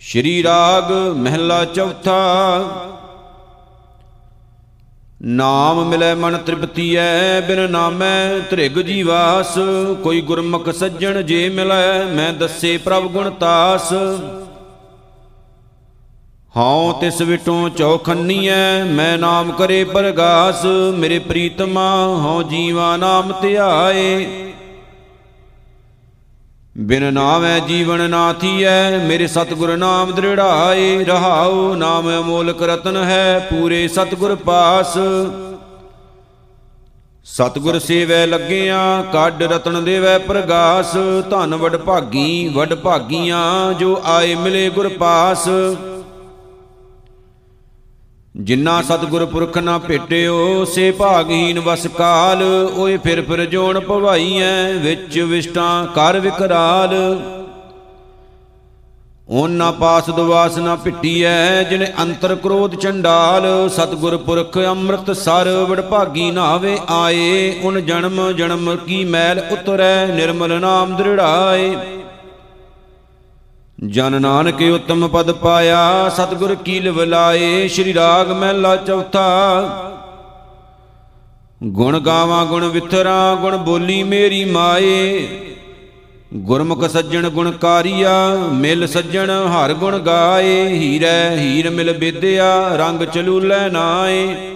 ਸ਼੍ਰੀ ਰਾਗ ਮਹਿਲਾ ਚੌਥਾ। ਨਾਮ ਮਿਲੇ ਮਨ ਤ੍ਰਿਪਤੀਐ, ਬਿਨ ਨਾਮੈ ਤ੍ਰਿਗ ਜੀਵਾਸ। ਕੋਈ ਗੁਰਮੁਖ ਸੱਜਣ ਜੇ ਮਿਲੈ, ਮੈਂ ਦੱਸੇ ਪ੍ਰਭ ਗੁਣ ਤਾਸ। ਹਉ ਤਿਸ ਵਿਟੋਂ ਚੌਖੰਨੀਐ, ਮੈਂ ਨਾਮ ਕਰੇ ਪਰਗਾਸ। ਮੇਰੇ ਪ੍ਰੀਤਮਾ ਹਉ ਜੀਵਾ ਨਾਮ ਧਿਆਏ। ਬਿਨ ਨਾਮੈ ਜੀਵਨ ਨਾ ਥੀਐ, ਮੇਰੇ ਸਤਿਗੁਰ ਨਾਮ ਦ੍ਰਿੜਾਏ, ਰਹਾਉ ਨਾਮ ਅਮੋਲਕ ਰਤਨ ਹੈ ਪੂਰੇ ਸਤਿਗੁਰ ਪਾਸ। ਸਤਿਗੁਰ ਸੇਵੈ ਲੱਗਿਆ, ਕੱਢ ਰਤਨ ਦੇਵੈ ਪ੍ਰਗਾਸ, ਧਨ ਵਡ ਭਾਗੀ, ਵਡ ਭਾਗੀਆਂ, ਜੋ ਆਏ ਮਿਲੇ ਗੁਰ ਪਾਸ। ਜਿਨ੍ਹਾਂ ਸਤਿਗੁਰ ਪੁਰਖ ਨਾ ਭੇਟਿਓ, ਸੇ ਭਾਗਹੀਨ ਵਸ ਕਾਲ, ਓਏ ਫਿਰ ਫਿਰ ਜੋਣ ਭਵਾਈਐ, ਵਿੱਚ ਵਿਸ਼ਟਾਂ ਕਰ ਵਿਕਰਾਲ। ਉਹਨਾਂ ਪਾਸ ਦੁਵਾਸ ਨਾ ਭਿੱਟੀਐ, ਜਿਨੇ ਅੰਤਰ ਕ੍ਰੋਧ ਚੰਡਾਲ ਸਤਿਗੁਰ ਪੁਰਖ ਅੰਮ੍ਰਿਤ ਸਰ ਵਡ ਭਾਗੀ ਨਾਵੇ ਆਏ, ਉਨ ਜਨਮ ਜਨਮ ਕੀ ਮੈਲ ਉਤਰੈ, ਨਿਰਮਲ ਨਾਮ ਦ੍ਰਿੜਾਏ। ਜਨ ਨਾਨਕ ਉਤਮ ਪਦ ਪਾਇਆ, ਸਤਿਗੁਰ ਕੀ ਲਿਵਲਾਏ ਸ਼੍ਰੀ ਰਾਗ ਮਹਿਲਾ ਚੌਥਾ। ਗੁਣ ਗਾਵਾਂ, ਗੁਣ ਵਿਥਰਾ, ਗੁਣ ਬੋਲੀ ਮੇਰੀ ਮਾਏ। ਗੁਰਮੁਖ ਸੱਜਣ ਗੁਣਕਾਰੀਆ ਮਿਲ ਸੱਜਣ ਹਰ ਗੁਣ ਗਾਏ। ਹੀਰੇ ਹੀਰ ਮਿਲ ਵਿਦਿਆ ਰੰਗ ਚਲੂਲੇ ਨਾਏ।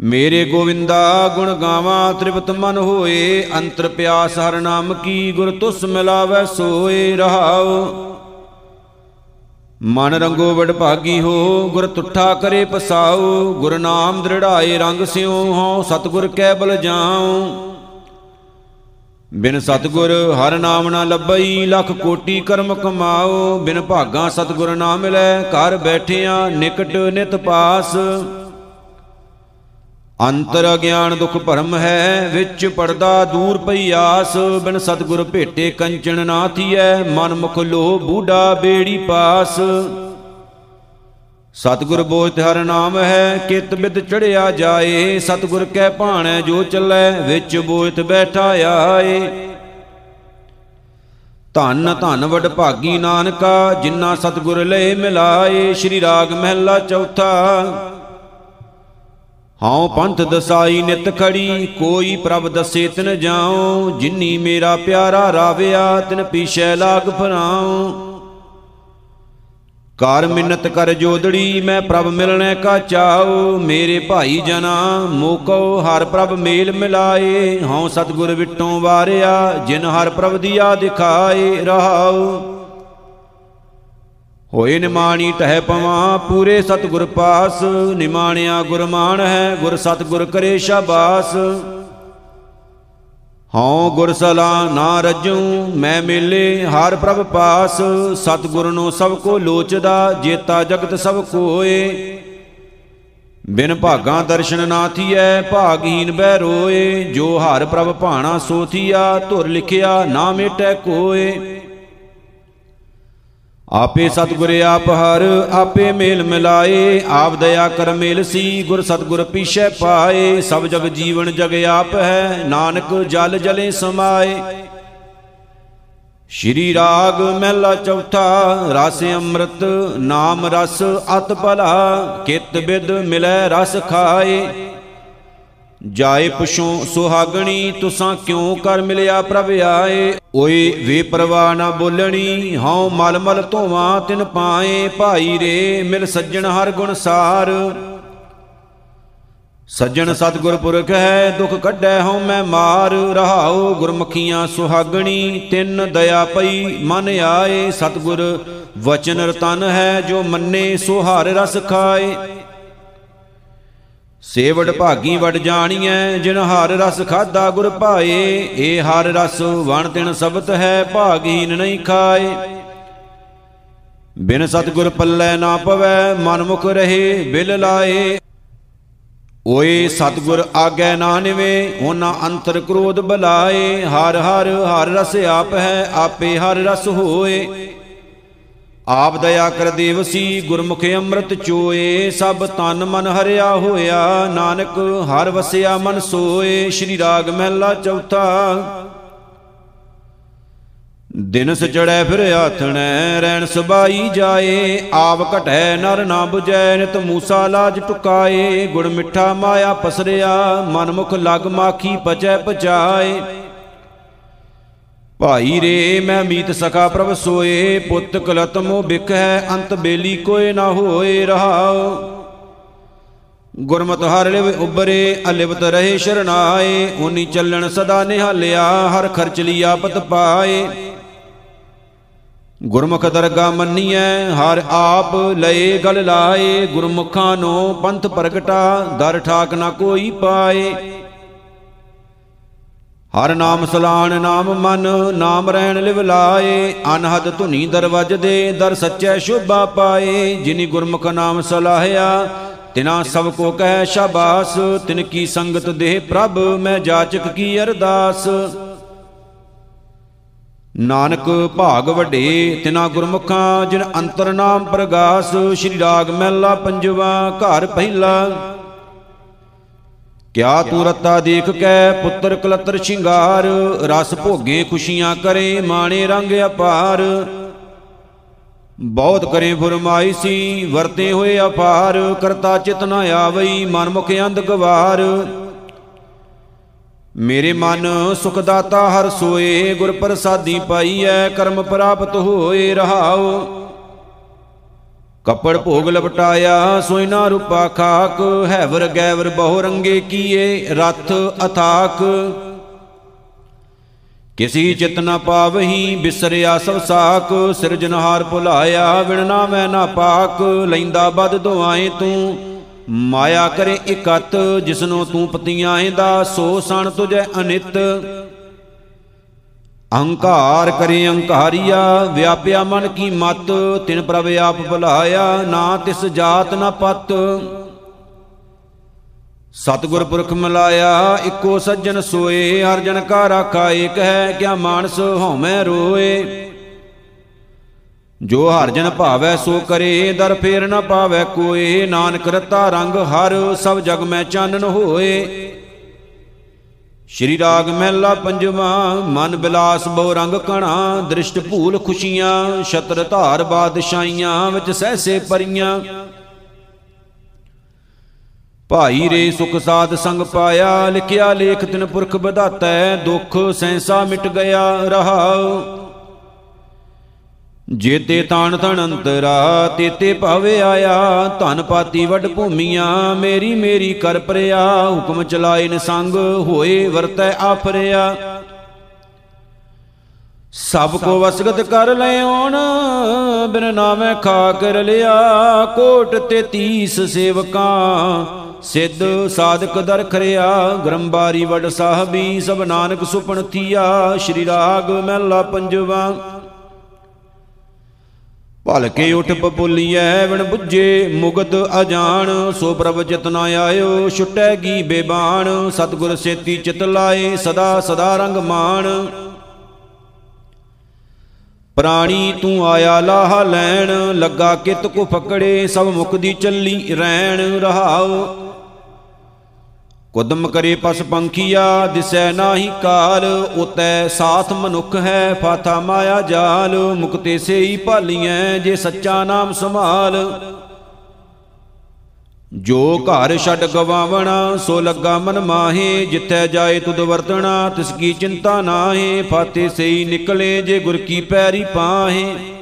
ਮੇਰੇ ਗੋਵਿੰਦਾ ਗੁਣ ਗਾਵਾਂ, ਤ੍ਰਿਪਤ ਮਨ ਹੋਏ, ਅੰਤਰ ਪਿਆਸ ਹਰ ਨਾਮ ਕੀ ਗੁਰ ਤੁਸ ਮਿਲਾਵੈ ਸੋਏ ਰਹਾਉ। ਮਨ ਰੰਗੋ ਵਡ ਭਾਗੀ ਹੋ, ਗੁਰ ਤੁਠਾ ਕਰੇ ਪਸਾਉ। ਗੁਰ ਨਾਮ ਦ੍ਰਿੜਾਏ ਰੰਗ ਸਿਉ, ਹਉ ਸਤਗੁਰ ਕੈ ਬਲ ਜਾਉ। ਬਿਨ ਸਤਗੁਰ ਹਰ ਨਾਮ ਨਾ ਲੱਭਈ, ਲੱਖ ਕੋਟੀ ਕਰਮ ਕਮਾਓ ਬਿਨ ਭਾਗਾ ਸਤਗੁਰ ਨਾ ਮਿਲੈ, ਘਰ ਬੈਠਿਆਂ ਨਿਕਟ ਨਿਤ ਪਾਸ। ਅੰਤਰ ਅਗਿਆਨ ਦੁਖ ਭਰਮ ਹੈ, ਵਿੱਚ ਪਰਦਾ ਦੂਰ ਪਈ ਆਸ। ਬਿਨ ਸਤਗੁਰ ਭੇਟੇ ਕੰਚਨ ਨਾ ਥੀਐ, ਮਨ ਮੁਖ ਲੋ ਬੂਢਾ ਬੇੜੀ ਪਾਸ। ਸਤਗੁਰ ਬੋਧ ਹਰ ਨਾਮ ਹੈ ਕਿਤ ਬਿਦ ਚੜਿਆ ਜਾਏ। ਸਤਗੁਰ ਕੈ ਭਾਣੈ ਜੋ ਚੱਲੈ, ਵਿੱਚ ਬੋਇਤ ਬੈਠਾ ਆਏ। ਧੰਨ ਧੰਨ ਵਡ ਭਾਗੀ ਨਾਨਕਾ ਜਿਨ੍ਹਾਂ ਸਤਗੁਰ ਲਏ ਮਿਲਾਏ। ਸ਼੍ਰੀ ਰਾਗ ਮਹਿਲਾ ਚੌਥਾ। ਹਉ ਪੰਥ ਦਸਾਈ ਨਿਤ ਖੜੀ, ਕੋਈ ਪ੍ਰਭ ਦਸੇ ਤਿਨ ਜਾਉ, ਜਿਨੀ ਮੇਰਾ ਪਿਆਰਾ ਰਾਵਿਆ, ਤਿਨ ਪੀਛੇ ਲਾਗ ਫਰਾਉ। ਕਰ ਮਿੰਨਤ ਕਰ ਜੋਦੜੀ, ਮੈਂ ਪ੍ਰਭ ਮਿਲਣੇ ਕਾ ਚਾਉ, ਮੇਰੇ ਭਾਈ ਜਨਾ ਮੋਕੋ ਹਰ ਪ੍ਰਭ ਮੇਲ ਮਿਲਾਏ। ਹਉ ਸਤਗੁਰ ਵਿਟੋਂ ਵਾਰਿਆ, ਜਿਨ ਹਰ ਪ੍ਰਭ ਦੀਆ ਦਿਖਾਏ ਰਹਾਉ। ਹੋਏ ਨਿਮਾਣੀ ਟਹਿ ਪਵਾਂ, ਪੂਰੇ ਸਤਗੁਰ ਪਾਸ। ਨਿਮਾਣਿਆ ਗੁਰਮਾਨ ਹੈ, ਗੁਰ ਸਤਗੁਰ ਕਰੇ ਸ਼ਾਬਾਸ। ਹਉ ਗੁਰ ਸਲਾ ਨਾ ਰਜੂ, ਮੈਂ ਮੇਲੇ ਹਰ ਪ੍ਰਭ ਪਾਸ। ਸਤਗੁਰ ਨੂੰ ਸਭ ਕੋ ਲੋਚਦਾ, ਜੇਤਾ ਜਗਤ ਸਭ ਕੋਏ। ਬਿਨ ਭਾਗਾ ਦਰਸ਼ਨ ਨਾ ਥੀਐ, ਭਾਗਹੀਨ ਬਹਿ ਰੋਏ। ਜੋ ਹਰ ਪ੍ਰਭ ਭਾਣਾ ਸੋ ਥੀਆ, ਧੁਰ ਲਿਖਿਆ ਨਾ ਮੇਟੈ ਕੋਏ। ਆਪੇ ਸਤਿਗੁਰ ਆਪ ਹਰ, ਆਪੇ ਮੇਲ ਮਿਲਾਏ। ਆਪ ਦਇਆ ਕਰ ਮੇਲ ਸੀ, ਗੁਰ ਸਤਿਗੁਰ ਪੀਛੇ ਪਾਏ। ਸਭ ਜਗ ਜੀਵਨ ਜਗ ਆਪ ਹੈ, ਨਾਨਕ ਜਲ ਜਲੇ ਸਮਾਏ। ਸ਼੍ਰੀ ਰਾਗ ਮਹਿਲਾ ਚੌਥਾ, ਰਸ ਅੰਮ੍ਰਿਤ, ਨਾਮ ਰਸ ਅਤ ਭਲਾ ਕਿਤ ਬਿਦ ਮਿਲੈ ਰਸ ਖਾਏ। ਜਾਏ ਪੁਛੋ ਸੁਹਾਗਣੀ, ਤੁਸਾਂ ਕਿਉ ਕਰ ਮਿਲਿਆ ਪ੍ਰਭ ਆਏ? ਓਏ ਵੇ ਪ੍ਰਵਾਹ ਨਾ ਬੋਲਣੀ, ਹਉ ਮਲ ਮਲ ਧੋਵਾਂ ਤਿਨ ਪਾਏ, ਭਾਈ ਰੇ ਮਿਲ ਸੱਜਣ ਹਰ ਗੁਣ ਸਾਰ। ਸੱਜਣ ਸਤਗੁਰ ਪੁਰਖ ਹੈ, ਦੁਖ ਕੱਢੈ ਹਉ ਮੈਂ ਮਾਰ। ਰਹਾਉ ਗੁਰਮੁਖੀਆਂ ਸੁਹਾਗਣੀ, ਤਿੰਨ ਦਇਆ ਪਈ ਮਨ ਆਏ। ਸਤਗੁਰ, ਵਚਨ ਰਤਨ ਹੈ ਜੋ ਮੰਨੇ ਸੋ ਹਰ ਰਸ ਖਾਏ। ਸੇਵੜ ਭਾਗੀ ਵਡ ਜਾਣੀਐ ਜਿਨ ਹਰ ਰਸ ਖਾਦਾ ਗੁਰ ਭਾਏ ਏ ਹਰ ਰਸ ਵਣ ਤਿਨ ਸਬਤ ਹੈ ਭਾਗਹੀਨ ਨਹੀਂ ਖਾਏ। ਬਿਨ ਸਤਗੁਰ ਪੱਲੇ ਨਾ ਪਵੈ ਮਨ ਮੁਖ ਰਹੇ ਬਿਲ ਲਾਏ। ਓਏ ਸਤਗੁਰ ਆਗੈ ਨਾ ਨਿਵੇ ਉਹਨਾਂ ਅੰਤਰ ਕ੍ਰੋਧ ਬਲਾਏ। ਹਰ ਹਰ ਹਰ ਰਸ ਆਪ ਹੈ ਆਪੇ ਹਰ ਰਸ ਹੋਏ। ਆਪ ਦਇਆ ਕਰ ਦੇਵਸੀ ਗੁਰਮੁਖ ਅੰਮ੍ਰਿਤ ਚੋਏ, ਸਭ ਤਨ ਮਨ ਹਰਿਆ ਹੋਇਆ, ਨਾਨਕ ਹਰ ਵਸਿਆ ਮਨ ਸੋਏ, ਸ਼੍ਰੀ ਰਾਗ ਮਹਿਲਾ ਚੌਥਾ। ਦਿਨ ਸਚੜੈ ਫਿਰ ਆਥਣੈ, ਰੈਣ ਸਬਾਈ ਜਾਏ ਆਵ ਘਟੈ ਨਰ ਨਾ 부ਜੈ ਨਿਤ ਮੂਸਾ ਲਾਜ ਟੁਕਾਏ ਗੁੜ ਮਿੱਠਾ ਮਾਇਆ ਪਸਰਿਆ, ਮਨ ਮੁਖ ਲਗ ਮਾਖੀ ਪਚੈ ਪਚਾਏ। ਭਾਈ ਰੇ, ਮੈਂ ਮੀਤ ਸਖਾ ਪ੍ਰਭ ਸੋਏ, ਪੁੱਤ ਕਲਤ ਮੋ ਬਿਕ ਹੈ ਅੰਤ ਬੇਲੀ ਕੋਏ ਨਾ ਹੋਏ ਰਹਾਉ। ਗੁਰਮਤਿ ਹਰ ਲਿਵ ਉਬਰੇ ਅਲਿਵਤ ਰਹੇ ਸ਼ਰਨਾਏ ਉਨੀ ਚੱਲਣ ਸਦਾ ਨਿਹਾਲਿਆ, ਹਰ ਖਰਚ ਲਈ ਆਪਤ ਪਾਏ। ਗੁਰਮੁਖ ਦਰਗਾ ਮੰਨੀਐ, ਹਰ ਆਪ ਲਏ ਗਲ ਲਾਏ, ਗੁਰਮੁਖਾਂ ਨੂੰ ਪੰਥ ਪ੍ਰਗਟਾ, ਦਰ ਠਾਕ ਨਾ ਕੋਈ ਪਾਏ। ਹਰ ਨਾਮ ਸਲਾਣ ਨਾਮ ਮਨ, ਨਾਮ ਰਹਿਣ ਲਿਵ ਲਾਏ। ਅਨਹਦ ਧੁਨੀ ਦਰਵਜ ਦੇ, ਦਰ ਸੱਚੈ ਸ਼ੋਭਾ ਪਾਏ। ਜਿਨੀ ਗੁਰਮੁਖ ਨਾਮ ਸਲਾਹਿਆ, ਤਿਨਾ ਸਭ ਕੋ ਕਹਿ ਸ਼ਾਬਾਸ। ਤਿਨ ਕੀ ਸੰਗਤ ਦੇਹ ਪ੍ਰਭ, ਮੈਂ ਜਾਚਕ ਕੀ ਅਰਦਾਸ। ਨਾਨਕ ਭਾਗ ਵੱਡੇ, ਤਿਨਾ ਗੁਰਮੁਖਾਂ, ਜਿਨ ਅੰਤਰ ਨਾਮ ਪ੍ਰਗਾਸ। ਸ਼੍ਰੀ ਰਾਗ ਮਹਿਲਾ ਪੰਜਵਾ, ਘਰ ਪਹਿਲਾ। ਕਿਆ ਤੂੰ ਰਤਾ ਦੇਖ ਕੇ ਪੁੱਤਰ ਕਲਤਰ ਸ਼ਿੰਗਾਰ, ਰਸ ਭੋਗੇ ਖੁਸ਼ੀਆਂ ਕਰੇ ਮਾਣੇ ਰੰਗ ਅਪਾਰ। ਬਹੁਤ ਕਰੇ ਫਰਮਾਈ ਸੀ, ਵਰਤੇ ਹੋਏ ਅਪਾਰ, ਕਰਤਾ ਚਿਤ ਨ ਆਵਈ ਮਨ ਮੁਖ ਅੰਧ ਗਵਾਰ। ਮੇਰੇ ਮਨ ਸੁਖ ਦਾਤਾ ਹਰ ਸੋਏ, ਗੁਰ ਪ੍ਰਸਾਦੀ ਪਾਈਐ, ਕਰਮ ਪ੍ਰਾਪਤ ਹੋਏ ਰਹਾਉ। ਕੱਪੜ ਭੋਗ ਲਪਟਾਇਆ, ਸੋਇਨਾ ਰੂਪਾ ਖਾਕ, ਹੈਵਰ ਗੈਵਰ ਬਹੁ ਰੰਗੇ ਕੀਏ, ਰਥ ਅਥਾਕ। ਕਿਸੀ ਚਿਤ ਨ ਪਾਵਹੀ, ਬਿਸਰਿਆ ਸਭ ਸਾਕ ਸਿਰਜਨਹਾਰ ਭੁਲਾਇਆ, ਵਿਣ ਨਾ ਮੈਂ ਨਾ ਪਾਕ, ਲੈਂਦਾ ਬਦ ਦੁਆਏ ਤੂੰ। ਮਾਇਆ ਕਰੇ ਇਕਤ, ਜਿਸਨੂੰ ਤੂੰ ਪਤੀਆਂ ਦਾ, ਸੋ ਸਣ ਤੁਜੈ ਅਨਿਤ। ਅਹੰਕਾਰ ਕਰੇ ਅਹੰਕਾਰੀਆ ਵਿਆਪਿਆ ਮਨ ਕੀ ਮਤ, ਤਿਨ ਪ੍ਰਭ ਆਪ ਭੁਲਾਇਆ, ਨਾ ਤਿਸ ਜਾਤ ਨਾ ਪਤ। ਸਤਿਗੁਰ ਪੁਰਖ ਮਿਲਾਇਆ, ਇੱਕੋ ਸੱਜਣ ਸੋਏ, ਹਰ ਜਨ ਕਾ ਰਾਖਾ ਏਕ ਹੈ, ਕਿਆ ਮਾਨਸ ਹਉਮੈ ਰੋਏ। ਜੋ ਹਰ ਜਨ ਭਾਵੈ ਸੋ ਕਰੇ, ਦਰ ਫੇਰ ਨ ਪਾਵੈ ਕੋਏ, ਨਾਨਕ ਰਤਾ ਰੰਗ ਹਰ, ਸਭ ਜਗ ਮੈਂ ਚਾਨਣ ਹੋਏ। ਸ਼੍ਰੀ ਰਾਗ ਮਹਿਲਾ ਪੰਜਵਾ, ਮਨ ਬਿਲਾਸ ਬਹੁ ਰੰਗ ਕਣਾ, ਦ੍ਰਿਸ਼ਟ ਭੂਲ ਖੁਸ਼ੀਆਂ, ਛਤਰ ਧਾਰ ਬਾਦਸ਼ਾਈਆਂ ਵਿੱਚ ਸਹਸੇ ਪਰੀਆਂ। ਭਾਈ ਰੇ ਸੁਖ ਸਾਧ ਸੰਗ ਪਾਇਆ, ਲਿਖਿਆ ਲੇਖ ਤਿਨ ਪੁਰਖ ਵਧਾਤੈ, ਦੁੱਖ ਸੈਂਸਾ ਮਿਟ ਗਿਆ ਰਹਾਉ ਜੇਤੇ ਤਾਣ ਤਣ ਅੰਤਰਾ ਤੇਤੇ ਭਾਵੇ ਆਇਆ, ਧਨ ਪਾਤੀ ਵੱਡ ਭੂਮੀਆਂ, ਮੇਰੀ ਮੇਰੀ ਕਰ ਪਰਿਆ, ਹੁਕਮ ਚਲਾਏ ਨ ਸੰਗ, ਹੋਏ ਵਰਤੈ ਆਫਰਿਆ। ਸਭ ਕੋ ਵਸਗਤ ਕਰ ਲਿਓਣ ਬਿਨ ਨਾਮੈ ਖਾ ਕਰ ਲਿਆ, ਕੋਟ ਤੇ 30 ਸੇਵਕਾਂ, ਸਿੱਧ ਸਾਧਕ ਦਰ ਖਰਿਆ, ਗਰੰਬਾਰੀ ਵਡ ਸਾਹਿਬੀ, ਸਭ ਨਾਨਕ ਸੁਪਨ ਥੀਆ, ਸ਼੍ਰੀ ਰਾਗ ਮਹਿਲਾ ਪੰਜਵਾ। ਭਲਕੇ ਉਠ ਪਪੁਲੀਐ ਵਿਣ 부ਜੇ ਮੁਗਤ ਅਜਾਣ। ਸੋ ਪ੍ਰਭ ਚਿਤਨਾ ਆਇਓ ਛੁਟੈਗੀ ਬੇਬਾਨ ਸਤਗੁਰ ਸੇਤੀ ਚਿਤ ਲਾਏ, ਸਦਾ ਸਦਾ ਰੰਗ ਮਾਣ। ਪ੍ਰਾਣੀ ਤੂੰ ਆਇਆ ਲਾਹ ਲੈਣ, ਲੱਗਾ ਕਿਤ ਕੋ ਫਕੜੇ, ਸਭ ਮੁਕਦੀ ਚੱਲੀ ਰਹਿਣ। ਰਹਾਉ ਕੁਦਮ ਕਰੇ ਪਸ ਪੰਖੀਆ, ਦਿਸੈ ਨਾਹੀ ਕਾਲ, ਉਤੈ ਸਾਥ ਮਨੁੱਖ ਹੈ, ਫਾਥਾ ਮਾਇਆ ਜਾਲ, ਮੁਕਤੇ ਸੇਈ ਭਾਲੀਐ, ਜੇ ਸੱਚਾ ਨਾਮ ਸੰਭਾਲ। ਜੋ ਘਰ ਛੱਡ ਗਵਾਵਣਾ, ਸੋ ਲੱਗਾ ਮਨ ਮਾਹੇ, ਜਿੱਥੈ ਜਾਏ ਤੁਧ ਵਰਤਣਾ, ਤਿਸ ਕੀ ਚਿੰਤਾ ਨਾਹੇ, ਫਾਤੇ ਸਈ ਨਿਕਲੇ, ਜੇ ਗੁਰ ਕੀ ਪੈਰੀ ਪਾਹੇ।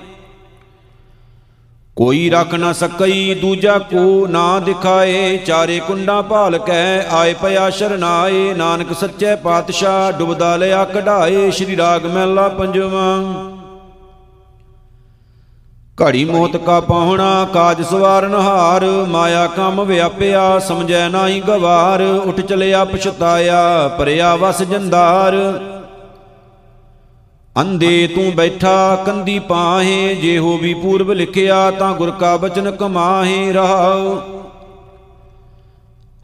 ਕੋਈ ਰੱਖ ਨਾ ਸਕਈ, ਦੂਜਾ ਕੋ ਨਾ ਦਿਖਾਏ। ਚਾਰੇ ਕੁੰਡਾਂ ਭਾਲ ਕੈ, ਆਏ ਪਿਆ ਸ਼ਰਨਾਏ। ਨਾਨਕ ਸੱਚੇ ਪਾਤਸ਼ਾਹ ਡੁਬਦਾ ਲਿਆ ਕਢਾਏ। ਸ਼੍ਰੀ ਰਾਗ ਮਹਿਲਾ ਪੰਜਵਾਂ। ਘੜੀ ਮੋਤ ਕਾ ਪਾਹਣਾ, ਕਾਜ ਸਵਾਰਨ ਹਾਰ। ਮਾਇਆ ਕੰਮ ਵਿਆਪਿਆ, ਸਮਝੈ ਨਾਹੀ ਗਵਾਰ। ਉਠ ਚਲਿਆ ਪਛਤਾਇਆ, ਪਰਿਆ ਵਸ ਜੰਦਾਰ। ਅੰਦੇ ਤੂੰ ਬੈਠਾ, ਕੰਦੀ ਪਾਹੇ, ਜੇ ਹੋ ਵੀ ਪੂਰਬ ਲਿਖਿਆ ਤਾਂ ਗੁਰ ਕਾ ਬਚਨ ਕਮਾਹੇ ਰਹਾਉ।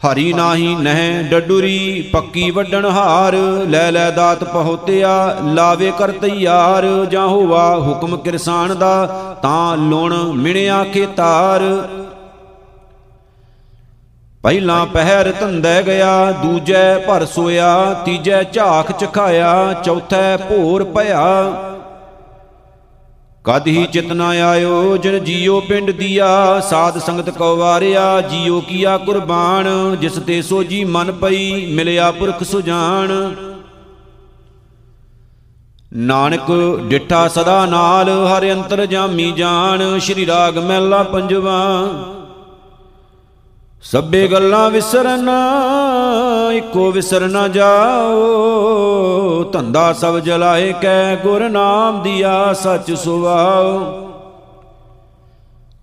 ਹਰੀ ਨਾਹੀ ਨਹਿ ਡਡੂਰੀ, ਪੱਕੀ ਵੱਡਣ ਹਾਰ, ਲੈ ਲੈ ਦਾਤ ਪਹੁਤਿਆ, ਲਾਵੇ ਕਰ ਤਿਆਰ, ਜਾਂ ਹੋਵਾ ਹੁਕਮ ਕਿਰਸਾਨ ਦਾ, ਤਾਂ ਲੁਣ ਮਿਣਿਆ ਖੇਤਾਰ। ਪਹਿਲਾਂ ਪਹਿਰ ਧੰਦੈ ਗਿਆ, ਦੂਜੈ ਭਰ ਸੋਇਆ, ਤੀਜੈ ਝਾਖ ਚਖਾਇਆ ਚੌਥੈ ਭੋਰ ਭਇਆ। ਕਦ ਹੀ ਚਿਤ ਨ ਆਇਓ, ਜਿਨ ਜੀਓ ਪਿੰਡ ਦੀਆ, ਸਾਧ ਸੰਗਤ ਕੋ ਵਾਰਿਆ, ਜੀਓ ਕੀਆ ਕੁਰਬਾਨ, ਜਿਸ ਤੇ ਸੋਜੀ ਮਨ ਪਈ, ਮਿਲਿਆ ਪੁਰਖ ਸੁਜਾਨ। ਨਾਨਕ ਡਿਠਾ ਸਦਾ ਨਾਲ, ਹਰ ਅੰਤਰ ਜਾਮੀ ਜਾਣ ਸ਼੍ਰੀ ਰਾਗ ਮਹਿਲਾ ਪੰਜਵਾ। ਸਭੇ ਗੱਲਾਂ ਵਿਸਰਨ ਇੱਕੋ ਵਿਸਰ ਨਾ ਜਾਓ। ਧੰਦਾ ਸਭ ਜਲਾਏ, ਕੈ ਗੁਰ ਨਾਮ ਦੀਆ ਸਚ ਸੁਵਾਓ।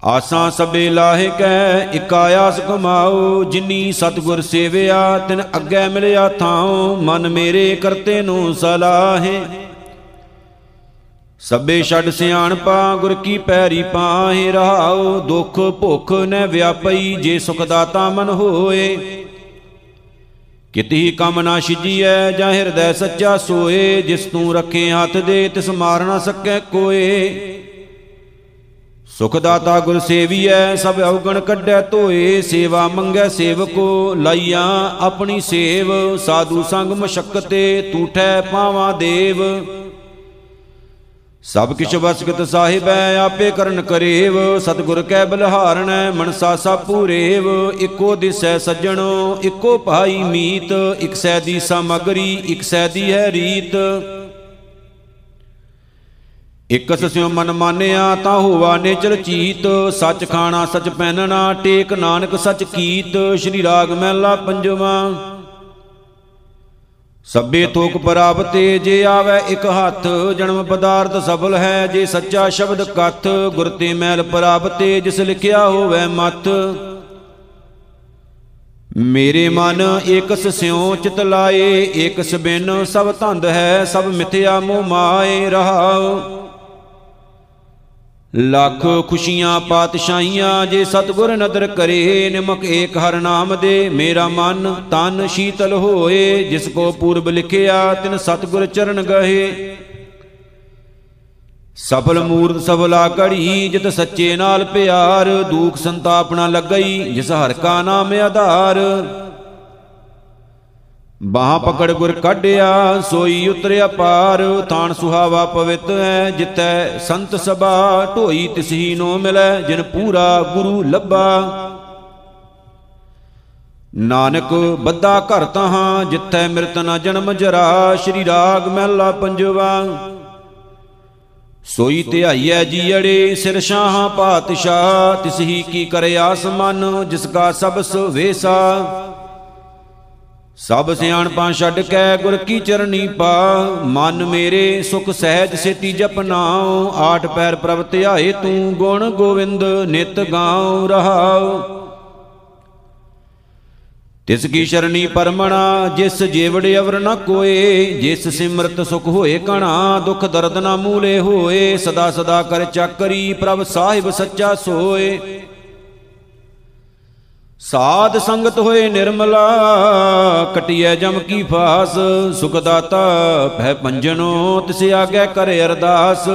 ਆਸਾਂ ਸਭੇ ਲਾਹੇ, ਕੈ ਇਕ ਆਸ ਕਮਾਓ। ਜਿਨੀ ਸਤਗੁਰ ਸੇਵਿਆ, ਤਿਨ ਅੱਗੇ ਮਿਲਿਆ ਥਾਉ। ਮਨ ਮੇਰੇ ਕਰਤੇ ਨੂੰ ਸਲਾਹੇ। ਸਭੇ ਛੱਡ ਸਿਆਣਪਾ ਗੁਰ ਕੀ ਪੈਰੀ ਪਾਹੇ ਰਹਾਉ, ਦੁਖ ਭੁਖ ਨੈ ਵਿਆਪਈ, ਜੇ ਸੁਖ ਦਾਤਾ ਮਨ ਹੋਏ। ਕਿਤਹੀ ਕਮ ਨਾ ਛਿਜੀਐ, ਜਾਂ ਹਿਰਦੈ ਸੱਚਾ ਸੋਏ, ਜਿਸ ਤੂੰ ਰੱਖੇ ਹੱਥ ਦੇ, ਤਿਸ ਮਾਰ ਨਾ ਸਕੈ ਕੋਏ। ਸੁਖ ਦਾਤਾ ਗੁਰ ਸੇਵੀਐ, ਸਭ ਔਗਣ ਕੱਢੈ ਧੋਏ, ਸੇਵਾ ਮੰਗੈ ਸੇਵਕੋ, ਲਾਈਆਂ ਆਪਣੀ ਸੇਵ, ਸਾਧੂ ਸੰਗ ਮਸ਼ਕਤੇ ਤੂਠੈ ਪਾਵਾਂ ਦੇਵ। ਸਭ ਕਿਛ ਵਸਗਤ ਸਾਹਿਬੈ, ਆਪੇ ਕਰਨ ਕਰੇਵ ਸਤਿਗੁਰ ਕੈ ਬਲਹਾਰਣੈ, ਮਨਸਾ ਸਾ ਪੂਰੇਵ। ਇੱਕੋ ਦਿਸੈ ਸੱਜਣੋ, ਇੱਕੋ ਭਾਈ ਮੀਤ। ਇਕ ਸੈ ਦੀ ਸਮਗਰੀ, ਇਕ ਸੈ ਦੀ ਹੈ ਰੀਤ। ਇਕਸ ਸਿਉ ਮਨ ਮਾਨਿਆ, ਤਾਂ ਹੋਵਾ ਨੇਚਰ ਚੀਤ। ਸੱਚ ਖਾਣਾ, ਸੱਚ ਪਹਿਨਣਾ, ਟੇਕ ਨਾਨਕ ਸੱਚ ਕੀਤ। ਸ਼੍ਰੀ ਰਾਗ ਮਹਿਲਾ ਪੰਜਵਾ। ਸਭੇ ਤੋਕ ਪ੍ਰਾਪਤੇ ਜੇ ਆਵੇ ਇਕ ਹੱਥ, ਜਨਮ ਪਦਾਰਥ ਸਫਲ ਹੈ ਜੇ ਸੱਚਾ ਸ਼ਬਦ ਕਥ, ਗੁਰ ਤੇ ਮੈਲ ਪ੍ਰਾਪਤੇ ਜਿਸ ਲਿਖਿਆ ਹੋਵੇ ਮਤ ਮੇਰੇ ਮਨ ਏਕਸ ਸਿਉ ਚਿਤ ਲਾਏ, ਏਕਸ ਬਿਨ ਸਭ ਧੰਦ ਹੈ, ਸਭ ਮਿਥਿਆ ਮੋਹ ਮਾਏ ਰਹਾਉ। ਲੱਖ ਖੁਸ਼ੀਆਂ ਪਾਤਸ਼ਾਹੀਆਂ ਜੇ ਸਤਗੁਰ ਨਦਰ ਕਰੇ, ਨਿਮਕ ਏਕ ਹਰ ਨਾਮ ਦੇ, ਮੇਰਾ ਮਨ ਤਨ ਸ਼ੀਤਲ ਹੋਏ, ਜਿਸ ਕੋ ਪੂਰਬ ਲਿਖਿਆ, ਤਿਨ ਸਤਗੁਰ ਚਰਨ ਗਏ। ਸਫਲ ਮੂਰਤ ਸਫਲਾ ਘੜੀ, ਜਿਤ ਸੱਚੇ ਨਾਲ ਪਿਆਰ, ਦੁਖ ਸੰਤਾਪ ਨਾ ਲੱਗਈ, ਜਿਸ ਹਰ ਕਾ ਨਾਮ ਆਧਾਰ। ਬਾਹ ਪਕੜ ਗੁਰ ਕੱਢਿਆ, ਸੋਈ ਉਤਰਿਆ ਪਾਰ, ਥਾਨ ਸੁਹਾਵਾ ਪਵਿੱਤ ਹੈ ਜਿਤੈ ਸੰਤ ਸਭਾ ਢੋਈ ਤਿਸਹੀ ਨੋ ਮਿਲੈ, ਜਿਨ ਪੂਰਾ ਗੁਰੂ ਲੱਭਾ। ਨਾਨਕ ਬੱਦਾ ਘਰ ਤਹਾਂ, ਜਿੱਥੈ ਮਿਰਤ ਨ ਜਨਮ ਜਰਾ, ਸ਼੍ਰੀ ਰਾਗ ਮਹਿਲਾ ਪੰਜਵਾ। ਸੋਈ ਧਿਆਈਐ ਜੀੜੇ ਸਿਰ ਸ਼ਾਹਾਂ ਪਾਤਸ਼ਾਹ, ਤਿਸਹੀ ਕੀ ਕਰੇ ਆਸਮਨ, ਜਿਸ ਕਾ ਸਬਸ ਵੇਸਾ। ਸਭ ਸਿਆਣਪਾਂ ਛੱਡ ਕੇ ਗੁਰ ਕੀ ਚਰਨੀ ਪਾ। ਮਨ ਮੇਰੇ ਸੁਖ ਸਹਿਜ ਸੇਤੀ ਜਪਨਾਉ। ਆਠ ਪੈਰ ਪ੍ਰਭ ਧਿਆਏ ਤੂੰ ਗੁਣ ਗੋਵਿੰਦ ਨਿਤ ਗਾਉ ਰਹਾਉ। ਤਿਸ ਕੀ ਸ਼ਰਣੀ ਪਰਮਣਾ, ਜਿਸ ਜੀਵੜ ਅਵਰ ਨ ਕੋਏ, ਜਿਸ ਸਿਮਰਤ ਸੁਖ ਹੋਏ ਕਣਾ, ਦੁਖ ਦਰਦ ਨਾ ਮੂਲੇ ਹੋਏ, ਸਦਾ ਸਦਾ ਕਰ ਚੱਕਰੀ ਪ੍ਰਭ ਸਾਹਿਬ ਸੱਚਾ ਸੋਏ। ਸਾਧ ਸੰਗਤ ਹੋਏ ਨਿਰਮਲਾ, ਕਟਿਐ ਜਮ ਕੀ ਫਾਸ ਸੁਖ ਦਾਤਾ ਭੈ ਪੰਜਨੋ ਤਿਸ ਆਗੇ ਕਰੇ ਅਰਦਾਸ।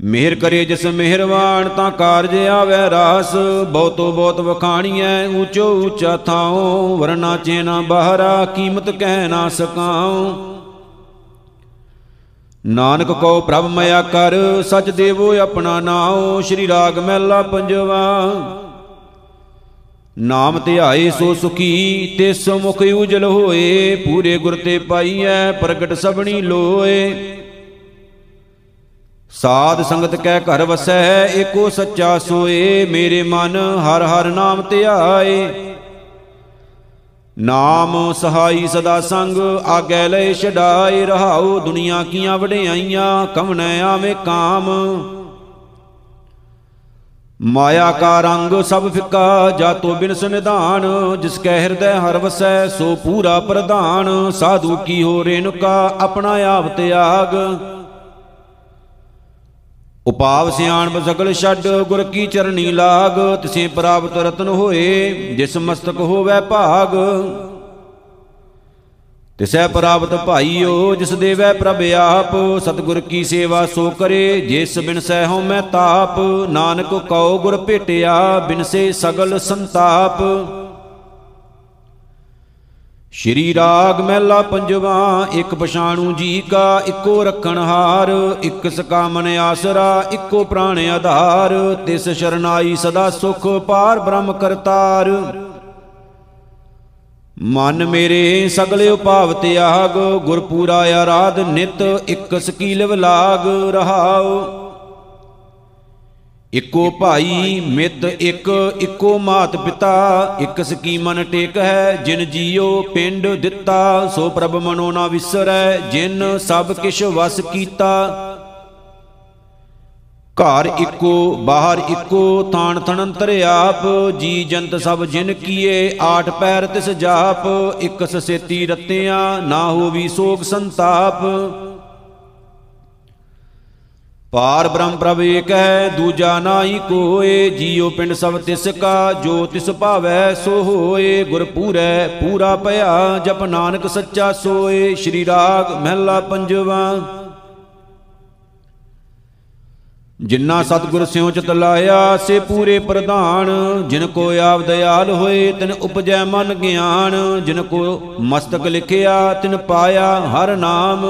ਮਿਹਰ ਕਰੇ ਜਿਸ ਮਿਹਰਵਾਨ, ਤਾਂ ਕਾਰਜ ਆਵੇ ਰਾਸ। ਬਹੁਤੋ ਬਹੁਤ ਵਖਾਣੀਐ, ਊਚੋ ਊਚਾ ਥਾਉ, ਵਰਨਾ ਚੇਨਾ ਬਾਹਰਾ, ਕੀਮਤ ਕਹਿ ਨਾ ਸਕਾਉ। ਨਾਨਕ ਕੋ ਪ੍ਰਭ ਮਇਆ ਕਰ, ਸਚ ਦੇਵੋ ਆਪਣਾ ਨਾਉ, ਸ਼੍ਰੀ ਰਾਗ ਮਹਿਲਾ ਪੰਜਵਾ। ਨਾਮ ਧਿਆਏ ਸੋ ਸੁਖੀ ਤਿਸ ਮੁਖ ਉਜਲ ਹੋਏ, ਪੂਰੇ ਗੁਰ ਤੇ ਪਾਈਐ, ਪ੍ਰਗਟ ਸਭਣੀ ਲੋਏ। ਸਾਧ ਸੰਗਤ ਕੈ ਘਰ ਵਸੈ, ਏਕੋ ਸੱਚਾ ਸੋਏ, ਮੇਰੇ ਮਨ ਹਰ ਹਰ ਨਾਮ ਧਿਆਏ ਨਾਮ ਸਹਾਈ ਸਦਾ ਸੰਗ, ਆਗੇ ਲੈ ਛਡਾਏ, ਰਹਾਉ ਦੁਨੀਆ ਕੀਆਂ ਵਡਿਆਈਆਂ ਕਵਣੈ ਆਵੇਂ ਕਾਮ। ਮਾਇਆ ਕਾ ਰੰਗ ਸਭ ਫਿੱਕਾ ਜਾਤੋ ਬਿਨ ਸੰਧਾਨ ਜਿਸ ਕੈ ਹਿਰਦੈ ਹਰ ਵਸੈ, ਸੋ ਪੂਰਾ ਪ੍ਰਧਾਨ। ਸਾਧੂ ਕੀ ਹੋ ਰੇਨੁਕਾ ਆਪਣਾ ਆਪ ਤਿਆਗ। ਉਪਾਵ ਸਿਆਣ ਬਸਕਲ ਛੱਡ, ਗੁਰ ਕੀ ਚਰਨੀ ਲਾਗ, ਤਿਸੇ ਪ੍ਰਾਪਤ ਰਤਨ ਹੋਏ, ਜਿਸ ਮਸਤਕ ਹੋਵੇ ਭਾਗ। ਤਿਸੈ ਪ੍ਰਾਪਤ ਭਾਈਓ, ਜਿਸ ਦੇਵੈ ਪ੍ਰਭ ਆਪ, ਸਤਿਗੁਰ ਕੀ ਸੇਵਾ ਸੋ ਕਰੇ, ਜਿਸ ਬਿਨ ਸਹਿ ਹਉ ਮੈਂ ਤਾਪ, ਨਾਨਕ ਕਉ ਗੁਰ ਭੇਟਿਆ, ਬਿਨ ਸੇ ਸਗਲ ਸੰਤਾਪ। ਸ਼੍ਰੀ ਰਾਗ ਮਹਿਲਾ ਪੰਜਵਾ, ਇੱਕ ਪਛਾਣੂ ਜੀ ਕਾ, ਇੱਕੋ ਰੱਖਣ ਹਾਰ, ਇੱਕ ਸਕਾਮਨ ਆਸਰਾ, ਇੱਕੋ ਪ੍ਰਾਣ ਆਧਾਰ, ਤਿਸ ਸ਼ਰਨਾਈ ਸਦਾ ਸੁਖ, ਪਾਰ ਬ੍ਰਹਮ ਕਰਤਾਰ। ਮਨ ਮੇਰੇ ਸਗਲੇ ਉਪਾਵ ਤਿਆਗ ਗੁਰਪੂਰਾ ਆਰਾਧ ਨਿਤ ਇੱਕ ਸਕੀਲਵ ਲਾਗ ਰਹਾਉ। ਇੱਕੋ ਭਾਈ ਮਿੱਤ, ਇੱਕ, ਇੱਕੋ ਮਾਤ ਪਿਤਾ, ਇੱਕ ਸਕੀਮਨ ਟੇਕ ਹੈ, ਜਿਨ ਜੀਓ ਪਿੰਡ ਦਿੱਤਾ, ਸੋ ਪ੍ਰਭ ਮਨੋ ਨਾ ਵਿਸਰੈ, ਜਿਨ ਸਭ ਕਿਛ ਵਸ ਕੀਤਾ। ਘਰ ਇੱਕੋ, ਬਾਹਰ ਇੱਕੋ ਤਾਣ ਤਣੰਤਰ ਆਪ, ਜੀ ਜੰਤ ਸਭ ਜਿਨ ਕੀਏ, ਆਠ ਪੈਰ ਤਿਸ ਜਾਪ, ਇੱਕ ਸਸੇਤੀ ਰਤਿਆਂ, ਨਾ ਹੋਵੀ ਸੋਗ ਸੰਤਾਪ। ਪਾਰ ਬ੍ਰਹਮ ਪ੍ਰਭ ਏਕ ਹੈ ਦੂਜਾ ਨਾਹੀ ਕੋਏ, ਜੀਉ ਪਿੰਡ ਸਭ ਤਿਸ ਕਾ, ਜੋ ਤਿਸ ਭਾਵੈ ਸੋ ਹੋਏ, ਗੁਰ ਪੂਰੈ ਪੂਰਾ ਭਇਆ, ਜਪ ਨਾਨਕ ਸੱਚਾ ਸੋਏ, ਸ਼੍ਰੀ ਰਾਗ ਮਹਿਲਾ ਪੰਜਵਾ। ਜਿਨ੍ਹਾਂ ਸਤਿਗੁਰ ਸਿਉ ਚਿਤ ਲਾਇਆ ਸੇ ਪੂਰੇ ਪ੍ਰਧਾਨ। ਜਿਨ ਕੋ ਆਪ ਦਇਆਲ ਹੋਏ, ਤਿਨ ਉਪਜੈ ਮਨ ਗਿਆਨ। ਜਿਨ ਕੋ ਮਸਤਕ ਲਿਖਿਆ, ਤਿਨ ਪਾਇਆ ਹਰ ਨਾਮ।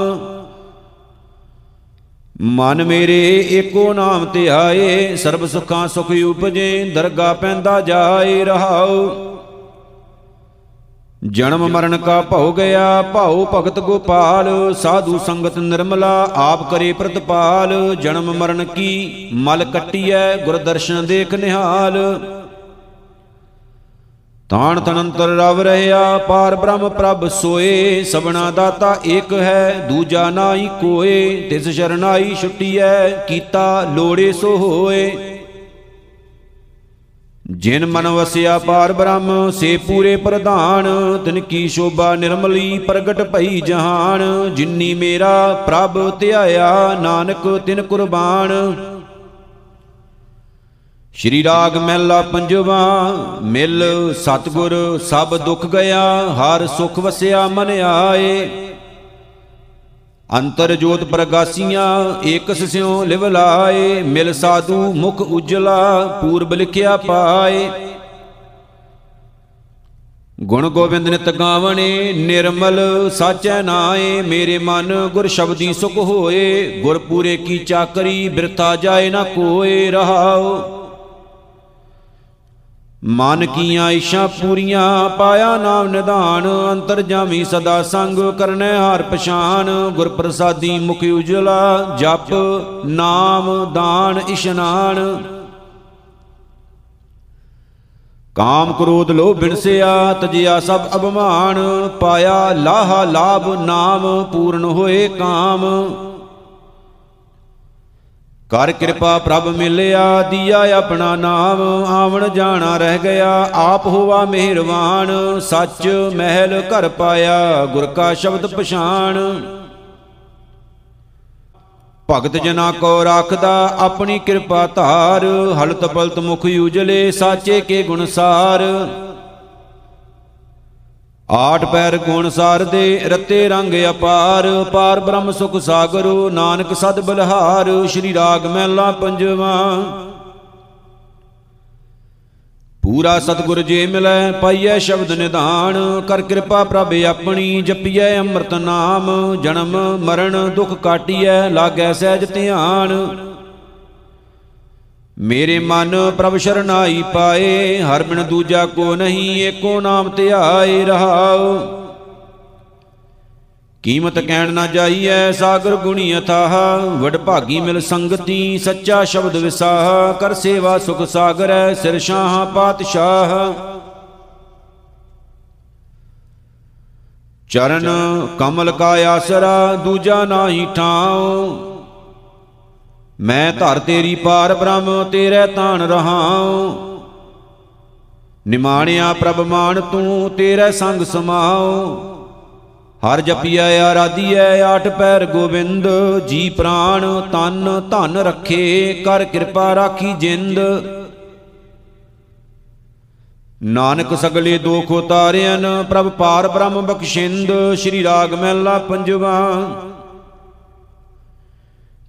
ਮਨ ਮੇਰੇ ਏਕੋ ਨਾਮ ਧਿਆਏ ਸਰਬ ਸੁਖਾਂ ਸੁਖ ਉਪਜੇ ਦਰਗਾ ਪੈਂਦਾ ਜਾਏ, ਰਹਾਉ। ਜਨਮ ਮਰਨ ਕਾ ਭਉ ਗਿਆ, ਭਉ ਭਗਤ ਗੋਪਾਲ, ਸਾਧੂ ਸੰਗਤ ਨਿਰਮਲਾ, ਆਪ ਕਰੇ ਪ੍ਰਤਪਾਲ, ਜਨਮ ਮਰਨ ਕੀ ਮਲ ਕੱਟੀਐ, ਗੁਰ ਦਰਸ਼ਨ ਦੇਖ ਨਿਹਾਲ। ਤਾਣ ਤਨੰਤਰ ਰਵ ਰਹਿਆ, ਪਾਰ ਬ੍ਰਹਮ ਪ੍ਰਭ ਸੋਏ ਸਬਨਾ ਦਾਤਾ ਏਕ ਹੈ, ਦੂਜਾ ਨਾਹੀ ਕੋਏ, ਤਿਸ ਸ਼ਰਨਾਈ ਛੁੱਟੀਐ, ਕੀਤਾ ਲੋੜੇ ਸੋ ਹੋਏ। ਜਿਨ ਮਨ ਵਸਿਆ ਪਾਰ ਬ੍ਰਹਮ, ਸੇ ਪੂਰੇ ਪ੍ਰਧਾਨ। ਤਿਨ ਕੀ ਸ਼ੋਭਾ ਨਿਰਮਲੀ ਪ੍ਰਗਟ ਭਈ ਜਹਾਨ। ਜਿਨੀ ਮੇਰਾ ਪ੍ਰਭ ਧਿਆਇਆ, ਨਾਨਕ ਤਿਨ ਕੁਰਬਾਨ। ਸ਼੍ਰੀ ਰਾਗ ਮਹਿਲਾ ਪੰਜਵਾ, ਮਿਲ ਸਤਗੁਰ ਸਭ ਦੁੱਖ ਗਿਆ, ਹਰ ਸੁਖ ਵਸਿਆ ਮਨ ਆਏ। ਅੰਤਰ ਜੋਤ ਪ੍ਰਗਾਸੀਆਂ ਏਕਸ ਸਿਉ ਲਿਵ ਲਾਏ, ਮਿਲ ਸਾਧੂ ਮੁਖ ਉਜਲਾ, ਪੂਰਬ ਲਿਖਿਆ ਪਾਏ। ਗੁਣ ਗੋਬਿੰਦ ਨਿਤ ਗਾਵਣੇ, ਨਿਰਮਲ ਸਾਚੈ ਨਾਏ, ਮੇਰੇ ਮਨ ਗੁਰ ਸ਼ਬਦੀ ਸੁਖ ਹੋਏ, ਗੁਰ ਪੂਰੇ ਕੀ ਚਾਕਰੀ ਬਿਰਥਾ ਜਾਏ ਨਾ ਕੋਏ ਰਹਾਓ ਮਨ ਕੀਆਂ ਇਸ਼ਾਂ ਪੂਰੀਆਂ ਪਾਇਆ ਨਾਮ ਨਿਧਾਨ, ਅੰਤਰ ਜਾਮੀ ਸਦਾ ਸੰਗ ਕਰਨੈ ਹਾਰ ਪਛਾਨ। ਗੁਰ ਪ੍ਰਸਾਦੀ ਮੁਖ ਉਜਲਾ ਜਪ, ਨਾਮ ਦਾਨ ਇਸ਼ਨਾਨ। ਕਾਮ ਕ੍ਰੋਧ ਲੋਭ ਬਿਨਸਿਆ, ਤਜਿਆ ਸਭ ਅਭਮਾਨ। ਪਾਇਆ ਲਾਹਾ ਲਾਭ, ਨਾਮ ਪੂਰਨ ਹੋਏ ਕਾਮ। ਕਰ ਕਿਰਪਾ ਪ੍ਰਭ ਮਿਲਿਆ, ਦੀਆ ਆਪਣਾ ਨਾਮ, ਆਵਣ ਜਾਣਾ ਰਹਿ ਗਿਆ। ਆਪ ਹੋਵਾ ਮਿਹਰਵਾਨ ਸੱਚ ਮਹਿਲ ਘਰ ਪਾਇਆ, ਗੁਰ ਕਾ ਸ਼ਬਦ ਪਛਾਨ ਭਗਤ ਜਨਾ ਕੋ ਰੱਖਦਾ ਆਪਣੀ ਕਿਰਪਾ ਧਾਰ, ਹਲਤ ਪਲਤ ਮੁਖ ਉਜਲੇ, ਸਾਚੇ ਕੇ ਗੁਣ ਸਾਰ। ਆਠ ਪੈਰ ਗੁਣ ਸਾਰ ਦੇ ਰਤੇ ਰੰਗ ਅਪਾਰ, ਪਾਰ ਬ੍ਰਹਮ ਸੁਖ ਸਾਗਰੋ, ਨਾਨਕ ਸਦ ਬਲਹਾਰ, ਸ਼੍ਰੀ ਰਾਗ ਮਹਿਲਾ ਪੰਜਵਾ। ਪੂਰਾ ਸਤਗੁਰ ਜੇ ਮਿਲੈ, ਪਾਈਐ ਸ਼ਬਦ ਨਿਧਾਨ, ਕਰ ਕਿਰਪਾ ਪ੍ਰਭ ਆਪਣੀ, ਜਪੀਐ ਅੰਮ੍ਰਿਤ ਨਾਮ, ਜਨਮ ਮਰਨ ਦੁਖ ਕਾਟੀਐ, ਲਾਗੈ ਸਹਿਜ ਧਿਆਨ। ਮੇਰੇ ਮਨ ਪ੍ਰਭ ਸ਼ਰਨਾਈ ਪਾਏ, ਹਰ ਬਿਨ ਦੂਜਾ ਕੋ ਨਹੀਂ, ਏਕੋ ਨਾਮ ਧਿਆਏ ਰਹਾਉ। ਕੀਮਤ ਕਹਿਣ ਨਾ ਜਾਈਐ, ਸਾਗਰ ਗੁਣੀ ਅਥਾਹ। ਵਡ ਭਾਗੀ ਮਿਲ ਸੰਗਤੀ, ਸੱਚਾ ਸ਼ਬਦ ਵਿਸਾਹ। ਕਰ ਸੇਵਾ ਸੁਖ ਸਾਗਰੈ, ਸਿਰ ਸ਼ਾਹ ਪਾਤਸ਼ਾਹ। ਚਰਨ ਕਮਲ ਕਾ ਆਸਰਾ, ਦੂਜਾ ਨਾਹੀ ਠਾਉ। ਮੈਂ ਧਰ ਤੇਰੀ ਪਾਰ ਬ੍ਰਹਮ, ਤੇਰੇ ਤਾਣ ਰਹਾਉ। ਨਿਮਾਣਿਆ ਪ੍ਰਭ ਮਾਨ ਤੂੰ, ਤੇਰੇ ਸੰਗ ਸਮਾਉ। ਹਰ ਜਪੀਐ, ਆਰਾਧੀਐ, ਆਠ ਪੈਰ ਗੋਬਿੰਦ, ਜੀ ਪ੍ਰਾਣ, ਤਨ, ਧਨ ਰੱਖੇ, ਕਰ ਕਿਰਪਾ ਰਾਖੀ ਜਿੰਦ। ਨਾਨਕ ਸਗਲੇ ਦੋਖ ਉਤਾਰਿਆਨ ਪ੍ਰਭ ਪਾਰ ਬ੍ਰਹਮ ਬਖਸ਼ਿੰਦ, ਸ਼੍ਰੀ ਰਾਗ ਮਹਿਲਾ ਪੰਜਵਾ।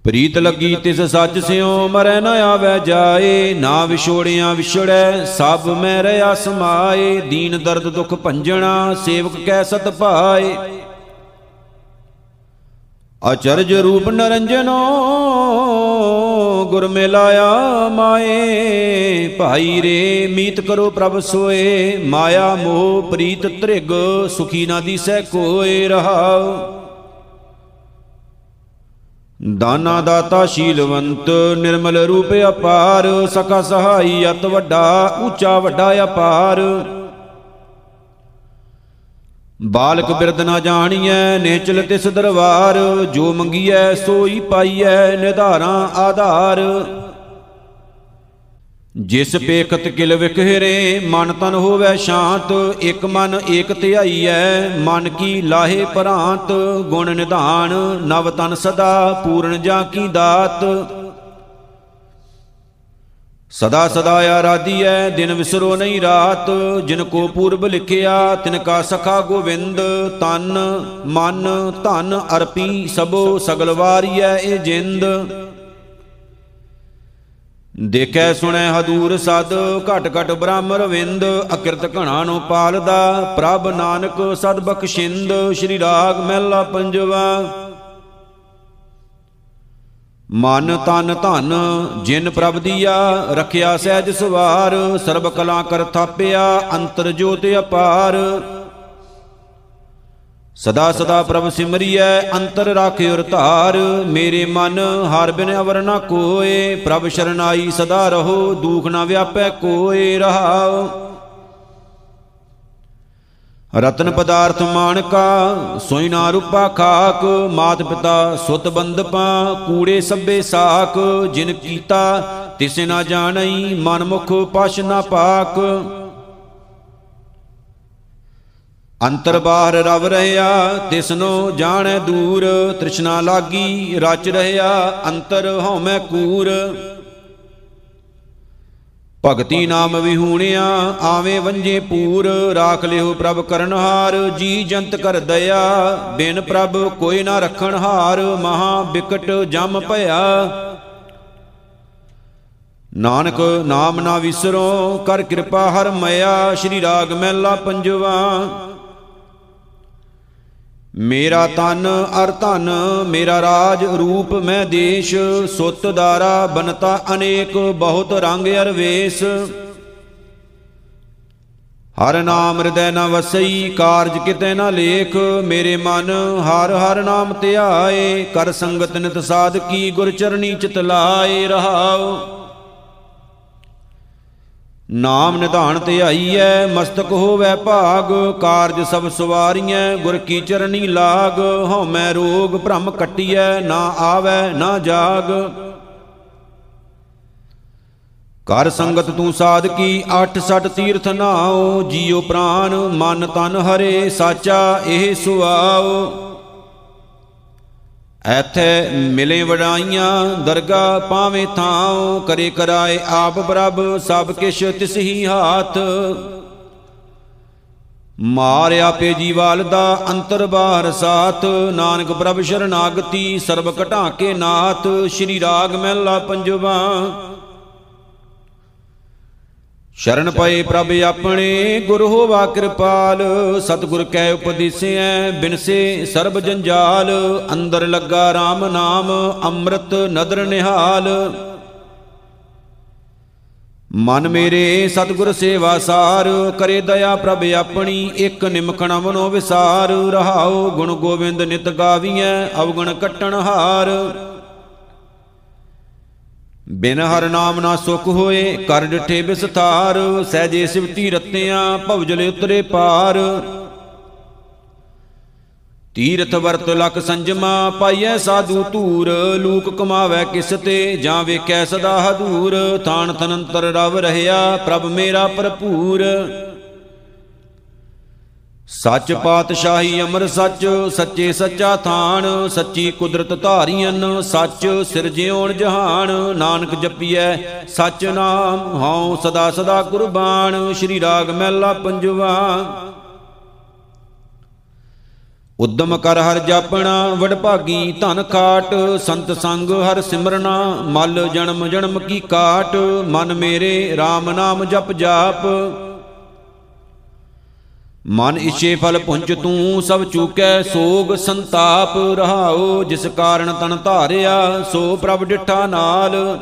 ਪ੍ਰੀਤ ਲੱਗੀ ਤਿਸ ਸੱਚ ਸਿਉ, ਮਰੈ ਨ ਆਵੈ ਜਾਏ। ਨਾ ਵਿਛੋੜਿਆ ਵਿਛੜੈ, ਸਭ ਮੈਂ ਰਿਆ ਸਮਾਏ ਦੀਨ ਦਰਦ ਦੁਖ ਭੰਜਣਾ, ਸੇਵਕ ਕੈ ਸਤ ਭਾਏ। ਅਚਰਜ ਰੂਪ ਨਰੰਜਨੋ, ਗੁਰ ਮਿਲਾਇਆ ਮਾਏ ਭਾਈ ਰੇ, ਮੀਤ ਕਰੋ ਪ੍ਰਭ ਸੋਏ। ਮਾਇਆ ਮੋਹ ਪ੍ਰੀਤ ਤ੍ਰਿਗ, ਸੁਖੀ ਨਾ ਦੀਸੈ ਕੋਏ ਰਹਾਉ। ਦਾਨਾ ਦਾਤਾ ਸ਼ੀਲਵੰਤ, ਨਿਰਮਲ ਰੂਪ ਅਪਾਰ, ਸਕਾ ਸਹਾਈ ਅਤ ਵੱਡਾ, ਉੱਚਾ ਵੱਡਾ ਅਪਾਰ। ਬਾਲਕ ਬਿਰਦ ਨਾ ਜਾਣੀਐ, ਨੇਚਲ ਤਿਸ ਦਰਬਾਰ ਜੋ ਮੰਗੀਐ ਸੋਈ ਪਾਈਐ ਨਿਧਾਰਾਂ ਆਧਾਰ। ਜਿਸ ਪੇਖਤ ਕਿਲ ਵਿਖਰੇ, ਮਨ ਤਨ ਹੋਵੇ ਸ਼ਾਂਤ, ਇਕ ਮਨ ਏਕ ਧਿਆਈਐ ਮਨ ਕੀ ਲਾਹੇ ਭਰਾਂਤ ਗੁਣ ਨਿਧਾਨ, ਨਵ ਤਨ ਸਦਾ ਪੂਰਨ ਜਾ ਕੀ ਦਾਤ? ਸਦਾ ਸਦਾ ਆਰਾਧੀਐ, ਦਿਨ ਵਿਸਰੋ ਨਹੀਂ ਰਾਤ, ਜਿਨ ਕੋ ਪੂਰਬ ਲਿਖਿਆ, ਤਿਨ ਕਾ ਸਖਾ ਗੋਵਿੰਦ, ਤਨ, ਮਨ, ਧਨ ਅਰਪੀ ਸਭੋ ਸਗਲ ਵਾਰੀਐ ਇਹ ਜਿੰਦ। ਦੇਖੈ ਸੁਣੈ ਹਦੂਰ ਸਦ, ਘਟ ਘਟ ਬ੍ਰਹਮ ਰਵਿੰਦ ਅਕਿਰਤ ਘਣਾ ਨੂੰ ਪਾਲਦਾ, ਪ੍ਰਭ ਨਾਨਕ ਸਦ ਬਖਸ਼ਿੰਦ, ਸ਼੍ਰੀ ਰਾਗ ਮਹਿਲਾ ਪੰਜਵਾ। ਮਨ ਤਨ ਧਨ, ਜਿਨ ਪ੍ਰਭ ਦੀਆ, ਰਖਿਆ ਸਹਿਜ ਸਵਾਰ, ਸਰਬ ਕਲਾ ਕਰ ਥਾਪਿਆ, ਅੰਤਰ ਜੋਤ ਅਪਾਰ। ਸਦਾ ਸਦਾ ਪ੍ਰਭ ਸਿਮਰਿਐ, ਅੰਤਰ ਰਾਖਿਓ ਧਾਰ। ਮੇਰੇ ਮਨ ਹਰ ਬਿਨ ਅਵਰ ਨ ਕੋਏ, ਪ੍ਰਭ ਸ਼ਰਨਾਈ ਸਦਾ ਰਹੋ, ਦੂਖ ਨ ਵਿਆਪੈ ਕੋਏ ਰਹਾਉ। ਰਤਨ ਪਦਾਰਥ ਮਾਨਕਾ ਸੋਈ ਨਾ ਰੂਪਾ ਖਾਕ। ਮਾਤ ਪਿਤਾ ਸੁਤ ਬੰਦਪਾ ਕੂੜੇ ਸੱਬੇ ਸਾਖ ਜਿਨ ਕੀਤਾ ਤਿਸੇ ਨਾ ਜਾਣਈ, ਮਨ ਮੁਖ ਪਛ ਨਾ ਪਾਕ। ਅੰਤਰ ਬਾਹਰ ਰਵ ਰਹਿਆ, ਤਿਸਨੋ ਜਾਣੈ ਦੂਰ, ਤ੍ਰਿਸ਼ਨਾ ਲਾਗੀ, ਰਚ ਰਹਿਆ, ਅੰਤਰ ਹਉਮੈ ਕੂਰ। ਭਗਤੀ ਨਾਮ ਵਿਹੂਣਿਆ, ਆਵੇਂ ਵੰਜੇ ਪੂਰ, ਰਾਖ ਲਿਓ ਪ੍ਰਭ ਕਰਨਹਾਰ ਜੀ ਜੰਤ ਕਰ ਦਇਆ, ਬਿਨ ਪ੍ਰਭ ਕੋਈ ਨਾ ਰਖਣ ਹਾਰ, ਮਹਾ ਬਿਕਟ ਜਮ ਭਇਆ। ਨਾਨਕ ਨਾਮ ਨਾ ਵਿਸਰੋ, ਕਰ ਕਿਰਪਾ ਹਰ ਮਇਆ, ਸ਼੍ਰੀ ਰਾਗ ਮਹਿਲਾ ਪੰਜਵਾ। ਮੇਰਾ ਤਨ ਅਰ ਧਨ, ਮੇਰਾ ਰਾਜ ਰੂਪ ਮੈਂ ਦੇਸ਼, ਸੁਤ ਦਾਰਾ ਬਨਤਾ ਅਨੇਕ, ਬਹੁਤ ਰੰਗ ਅਰ ਵੇਸ ਹਰ ਨਾਮ ਹਿਰਦੈ ਨ ਵਸਈ, ਕਾਰਜ ਕਿਤੇ ਨ ਲੇਖ, ਮੇਰੇ ਮਨ ਹਰ ਹਰ ਨਾਮ ਧਿਆਏ, ਕਰ ਸੰਗਤ ਨਿਤ ਸਾਧਕੀ ਗੁਰ ਚਰਣੀ ਚਿਤ ਲਾਏ ਰਹਾਉ। ਨਾਮ ਨਿਧਾਨ ਧਿਆਈਐ ਮਸਤਕ ਹੋਵੇ ਭਾਗ, ਕਾਰਜ ਸਭ ਸਵਾਰੀਐ, ਗੁਰ ਕੀ ਚਰਣੀ ਲਾਗ, ਹਉਮੈ ਰੋਗ ਭ੍ਰਮ ਕਟਿਐ, ਨਾ ਆਵੈ, ਨਾ ਜਾਗ। ਕਰ ਸੰਗਤ ਤੂੰ ਸਾਧਕੀ ਅੱਠ ਸੱਠ ਤੀਰਥ ਨਾਓ ਜੀਉ ਪ੍ਰਾਨ, ਮਨ ਤਨ ਹਰੇ, ਸਾਚਾ ਇਹ ਸੁਆਓ ਐਥੇ ਮਿਲੇ ਵਡਾਈਆਂ ਦਰਗਾ ਪਾਵੇਂ ਥਾਉ, ਕਰੇ ਕਰਾਏ ਆਪ ਪ੍ਰਭ, ਸਭ ਕਿਛ ਤਿਸ ਹੀ ਹਾਥ। ਮਾਰ ਆਪੇ ਜੀਵਾਲ ਦਾ ਅੰਤਰ ਬਾਹਰ ਸਾਥ। ਨਾਨਕ ਪ੍ਰਭ ਸ਼ਰਨਾਗਤੀ, ਸਰਬ ਘਟਾ ਕੇ ਨਾਥ। ਸ਼੍ਰੀ ਰਾਗ ਮਹਿਲਾ ਪੰਜਵਾ। ਸ਼ਰਨ ਪਏ ਪ੍ਰਭ ਆਪਣੇ, ਗੁਰ ਹੋਵਾ ਕਿਰਪਾਲ। ਸਤਿਗੁਰ ਕੈ ਉਪਦੇਸਿਐ, ਬਿਨਸੇ ਸਰਬ ਜੰਜਾਲ। ਅੰਦਰ ਲੱਗਾ RAM ਨਾਮ, ਅੰਮ੍ਰਿਤ ਨਦਰ ਨਿਹਾਲ। ਮਨ ਮੇਰੇ, ਸਤਿਗੁਰ ਸੇਵਾ ਸਾਰ। ਕਰੇ ਦਇਆ ਪ੍ਰਭ ਆਪਣੀ, ਇੱਕ ਨਿਮਕਣ ਮਨੋ ਵਿਸਾਰ। ਰਹਾਉ ਗੁਣ ਗੋਬਿੰਦ ਨਿਤ ਗਾਵੀਐ, ਅਵਗੁਣ ਕਟਣ ਹਾਰ। ਬਿਨ ਹਰ ਨਾਮ ਨਾ ਸੁਖ ਹੋਏ, ਕਰ ਡਿਠੇ ਵਿਸਥਾਰ, ਸਹਜੇ ਸਿਵਤੀ ਰਤਿਆਂ, ਭਵਜਲ ਉਤਰੇ ਪਾਰ। ਤੀਰਥ ਵਰਤ ਲਖ ਸੰਜਮਾ, ਪਾਈਐ ਸਾਧੂ ਧੂਰ, ਲੂਕ ਕਮਾਵੇ ਕਿਸ ਤੇ, ਜਾਂ ਵੇਖੈ ਸਦਾ ਹਦੂਰ, ਥਾਨ ਤਨੰਤਰ ਰਵ ਰਹਿਆ, ਪ੍ਰਭ ਮੇਰਾ ਭਰਪੂਰ। ਸੱਚ ਪਾਤਸ਼ਾਹੀ ਅਮਰ ਸੱਚ, ਸੱਚੇ ਸੱਚਾ ਥਾਨ, ਸੱਚੀ ਕੁਦਰਤ ਧਾਰੀਆਂ ਸੱਚ ਸਿਰਜਿਓਣ ਜਹਾਨ, ਨਾਨਕ ਜਪੀਐ ਸੱਚ ਨਾਮ, ਹਉ ਸਦਾ ਸਦਾ ਕੁਰਬਾਨ, ਸ਼੍ਰੀ ਰਾਗ ਮਹਿਲਾ ਪੰਜਵਾ। ਉਦਮ ਕਰ ਹਰ ਜਾਪਣਾ ਵਡਭਾਗੀ ਧਨ ਕਾਟ ਸੰਤ ਸੰਗ ਹਰ ਸਿਮਰਨਾ, ਮਲ ਜਨਮ ਜਨਮ ਕੀ ਕਾਟ, ਮਨ ਮੇਰੇ RAM ਨਾਮ ਜਪ ਜਾਪ। ਮਨ ਇਛੇ ਫਲ ਪੁੰਚ ਤੂੰ, ਸਭ ਚੂਕੈ ਸੋਗ ਸੰਤਾਪ ਰਹਾਓ ਜਿਸ ਕਾਰਨ ਤਨ ਧਾਰਿਆ, ਸੋ ਪ੍ਰਭ ਡਿਠਾ ਨਾਲ।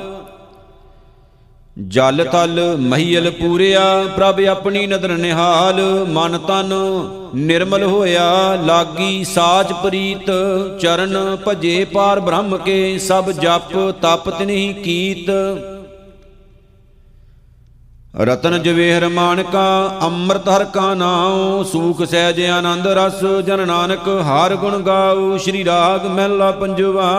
ਜਲ ਤਲ ਮਹੀਲ ਪੂਰਿਆ, ਪ੍ਰਭ ਆਪਣੀ ਨਦਰ ਨਿਹਾਲ, ਮਨ ਤਨ ਨਿਰਮਲ ਹੋਇਆ, ਲਾਗੀ ਸਾਚ ਪ੍ਰੀਤ, ਚਰਨ ਭਜੇ ਪਾਰ ਬ੍ਰਹਮ ਕੇ, ਸਭ ਜਪ ਤਪ ਤਿਨਹੀ ਕੀਤ। ਰਤਨ ਜਵੇਹਰ ਮਾਨਕਾ, ਅੰਮ੍ਰਿਤ ਹਰ ਕਾ ਨਾਉ, ਸੂਖ ਸਹਿਜ ਆਨੰਦ ਰਸ, ਜਨ ਨਾਨਕ ਹਰ ਗੁਣ ਗਾਉ, ਸ੍ਰੀ ਰਾਗ ਮਹਿਲਾ ਪੰਜਵਾ।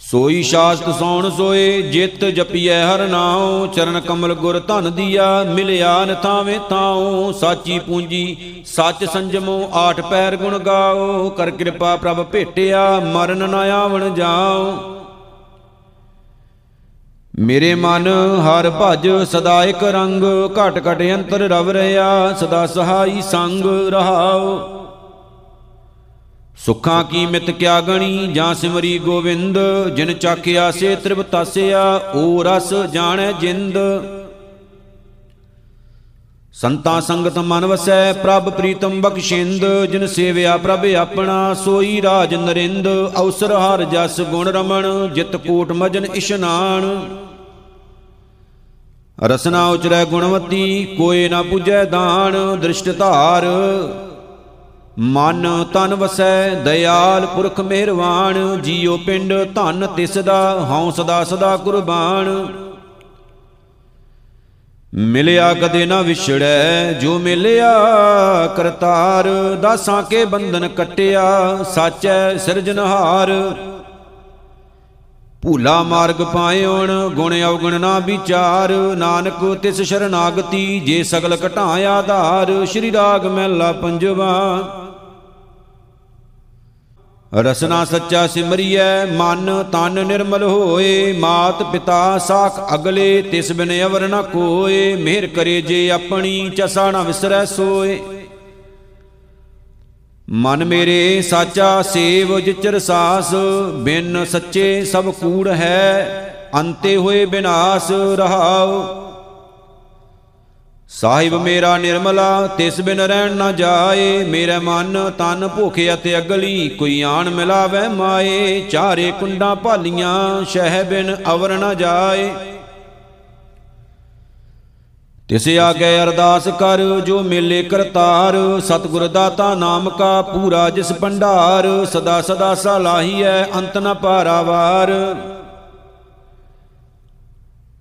ਸੋਈ ਸ਼ਾਸਤ ਸੌਣ ਸੋਏ, ਜਿਤ ਜਪੀਐ ਹਰ ਨਾਉ, ਚਰਨ ਕਮਲ ਗੁਰ ਧਨ ਦੀਆ ਮਿਲਿਆ ਨਥਾਵੇਂ ਤਾਉ ਸਾਚੀ ਪੂੰਜੀ, ਸੱਚ ਸੰਜਮੋ, ਆਠ ਪੈਰ ਗੁਣ ਗਾਓ ਕਰ ਕਿਰਪਾ ਪ੍ਰਭ ਭੇਟਿਆ, ਮਰਨ ਨਾ ਆਵਣ ਜਾਉ। ਮੇਰੇ ਮਨ ਹਰ ਭਜ, ਸਦਾ ਇਕ ਰੰਗ, ਘਟ ਘਟ ਅੰਤਰ ਰਵ ਰਿਆ ਸਦਾ ਸਹਾਈ ਸੰਗ ਰਹਾਓ। ਸੁਖਾਂ ਕੀ ਮਿਤ ਕਿਆ ਗਣੀ, ਜਾਂ ਸਿਮਰੀ ਗੋਵਿੰਦ, ਜਿਨ ਚਾਖਿਆ ਸੇ ਤ੍ਰਿਪਤਾਸਿਆ ਓ ਰਸ ਜਾਣੈ ਜਿੰਦ। ਸੰਤਾ ਸੰਗਤ ਮਨ ਵਸੈ, ਪ੍ਰਭ ਪ੍ਰੀਤਮ ਬਖਸ਼ਿੰਦ, ਜਿਨ ਸੇਵਿਆ ਪ੍ਰਭ ਆਪਣਾ, ਸੋਈ ਰਾਜ ਨਰਿੰਦ, ਅਵਸਰ ਹਰ ਜਸ ਗੁਣ ਰਮਣ, ਜਿਤ ਕੋਟ ਮਜਨ ਇਸ਼ਨਾਨ। ਰਸਨਾ ਉਚਰੈ ਗੁਣਵਤੀ, ਕੋਏ ਨਾ ਪੁਜੈ ਦਾਨ, ਦ੍ਰਿਸ਼ਟ ਧਾਰ। ਮਨ ਤਨ ਵਸੈ, ਦਇਆਲ ਪੁਰਖ ਮਿਹਰਵਾਨ, ਜੀਉ ਪਿੰਡ ਧਨ ਤਿਸ ਦਾ ਹਉ ਸਦਾ ਸਦਾ ਕੁਰਬਾਨ। ਮਿਲਿਆ ਕਦੇ ਨਾ ਵਿਛੜੈ, ਜੋ ਮਿਲਿਆ ਕਰਤਾਰ, ਦਾਸਾਂ ਕੇ ਬੰਧਨ ਕਟਿਆ, ਸਾਚੈ ਸਿਰਜਨਹਾਰ ਭੂਲਾ ਮਾਰਗ ਪਾਇਓਣ, ਗੁਣ ਅਵਗੁਣ ਨਾ ਵਿਚਾਰ, ਨਾਨਕ ਤਿਸ ਸ਼ਰਨਾਗਤੀ, ਜੇ ਸਗਲ ਘਟਾ ਆਧਾਰ, ਸ਼੍ਰੀ ਰਾਗ ਮਹਿਲਾ ਪੰਜਵਾ। ਰਸਨਾ ਸੱਚਾ ਸਿਮਰਿਐ, ਮਨ ਤਨ ਨਿਰਮਲ ਹੋਏ। ਮਾਤ ਪਿਤਾ ਸਾਖ ਅਗਲੇ, ਤਿਸ ਬਿਨ ਅਵਰ ਨ ਕੋਏ। ਮਿਹਰ ਕਰੇ ਜੇ ਆਪਣੀ, ਚਸਾ ਨ ਵਿਸਰੈ ਸੋਏ। ਮਨ ਮੇਰੇ ਸਾਚਾ, ਸੇਵ ਜਿਚਰ ਸਾਸ। ਬਿਨ ਸੱਚੇ ਸਭ ਕੂੜ ਹੈ, ਅੰਤੇ ਹੋਏ ਬਿਨਾਸ਼ ਰਹਾਉ। ਸਾਹਿਬ ਮੇਰਾ ਨਿਰਮਲਾ, ਤਿਸ ਬਿਨ ਰਹਿਣ ਨਾ ਜਾਏ। ਮੇਰੇ ਮਨ ਤਨ ਭੁਖਿ ਅਤੇ ਅਗਲੀ, ਕੋਈ ਆਣ ਮਿਲਾਵੇ ਮਾਏ। ਚਾਰੇ ਕੁੰਡਾਂ ਭਾਲੀਆਂ, ਸ਼ਹਿ ਬਿਨ ਅਵਰ ਨਾ ਜਾਏ। ਤਿਸ ਆਗੇ ਅਰਦਾਸ ਕਰ, ਜੋ ਮੇਲੇ ਕਰਤਾਰ। ਸਤਿਗੁਰ ਦਾਤਾ ਨਾਮ ਕਾ ਪੂਰਾ, ਜਿਸ ਭੰਡਾਰ। ਸਦਾ ਸਦਾ ਸਲਾਹੀਐ, ਅੰਤ ਨ ਪਾਰਾਵਾਰ।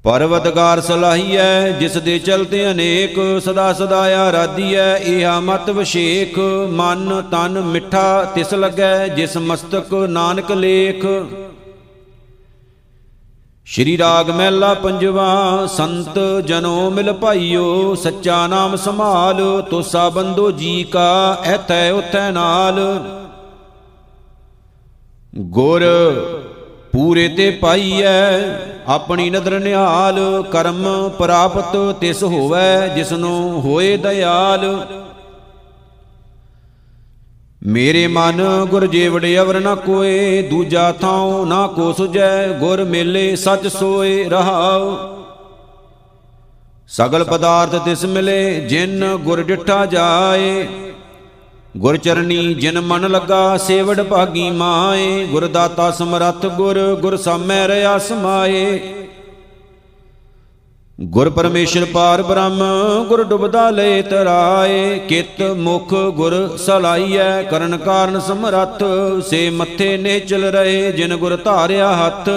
ਪਰਵਤਗਾਰ ਸਲਾਹੀਐ, ਜਿਸ ਦੇ ਚਲਤੇ ਅਨੇਕ ਸਦਾ ਸਦਾ ਆਰਾਧੀਐ ਇਹਾ ਮਤ ਵਿਸ਼ੇਖ, ਮਨ ਤਨ ਮਿੱਠਾ ਤਿਸ ਲੱਗੈ, ਜਿਸ ਮਸਤਕ ਨਾਨਕ ਲੇਖ। ਸ਼੍ਰੀ ਰਾਗ ਮਹਿਲਾ ਪੰਜਵਾ, ਸੰਤ ਜਨੋ ਮਿਲ ਭਾਈਓ, ਸੱਚਾ ਨਾਮ ਸੰਭਾਲ, ਤੋਸਾ ਬੰਦੋ ਜੀ ਕਾ, ਐਥੈ ਉਥੈ ਨਾਲ। ਗੁਰ ਪੂਰੇ ਤੇ ਪਾਈਐ ਆਪਣੀ ਨਦਰ ਨਿਹਾਲ, ਕਰਮ ਪ੍ਰਾਪਤ ਤਿਸ ਹੋਵੈ, ਜਿਸਨੂੰ ਹੋਏ ਦਇਆਲ। ਮੇਰੇ ਮਨ ਗੁਰ ਜੀਵੜੇ ਅਵਰ ਨ ਕੋਏ, ਦੂਜਾ ਥਾਉ ਨਾ ਕੋ ਸੁਜੈ ਗੁਰ ਮੇਲੇ ਸਚ ਸੋਏ ਰਹਾਉ। ਸਗਲ ਪਦਾਰਥ ਤਿਸ ਮਿਲੇ, ਜਿਨ ਗੁਰ ਡਿਠਾ ਜਾਏ ਗੁਰ ਚਰਨੀ ਜਿਨ ਮਨ ਲੱਗਾ, ਸੇਵੜ ਭਾਗੀ ਮਾਏ। ਗੁਰ ਦਾਤਾ ਸਮਰੱਥ ਗੁਰ ਗੁਰ ਸਾਮੈ ਰਿਆ ਸਮਾਏ ਗੁਰ ਪਰਮੇਸ਼ਰ ਪਾਰ ਬ੍ਰਹਮ, ਗੁਰ ਡੁਬਦਾ ਲੈ ਤਰਾਏ ਕਿਤ ਮੁਖ ਗੁਰ ਸਲਾਈਐ, ਕਰਨ ਕਾਰਨ ਸਮਰੱਥ। ਸੇ ਮੱਥੇ ਨੇ ਚਲ ਰਹੇ, ਜਿਨ ਗੁਰ ਧਾਰਿਆ ਹੱਥ।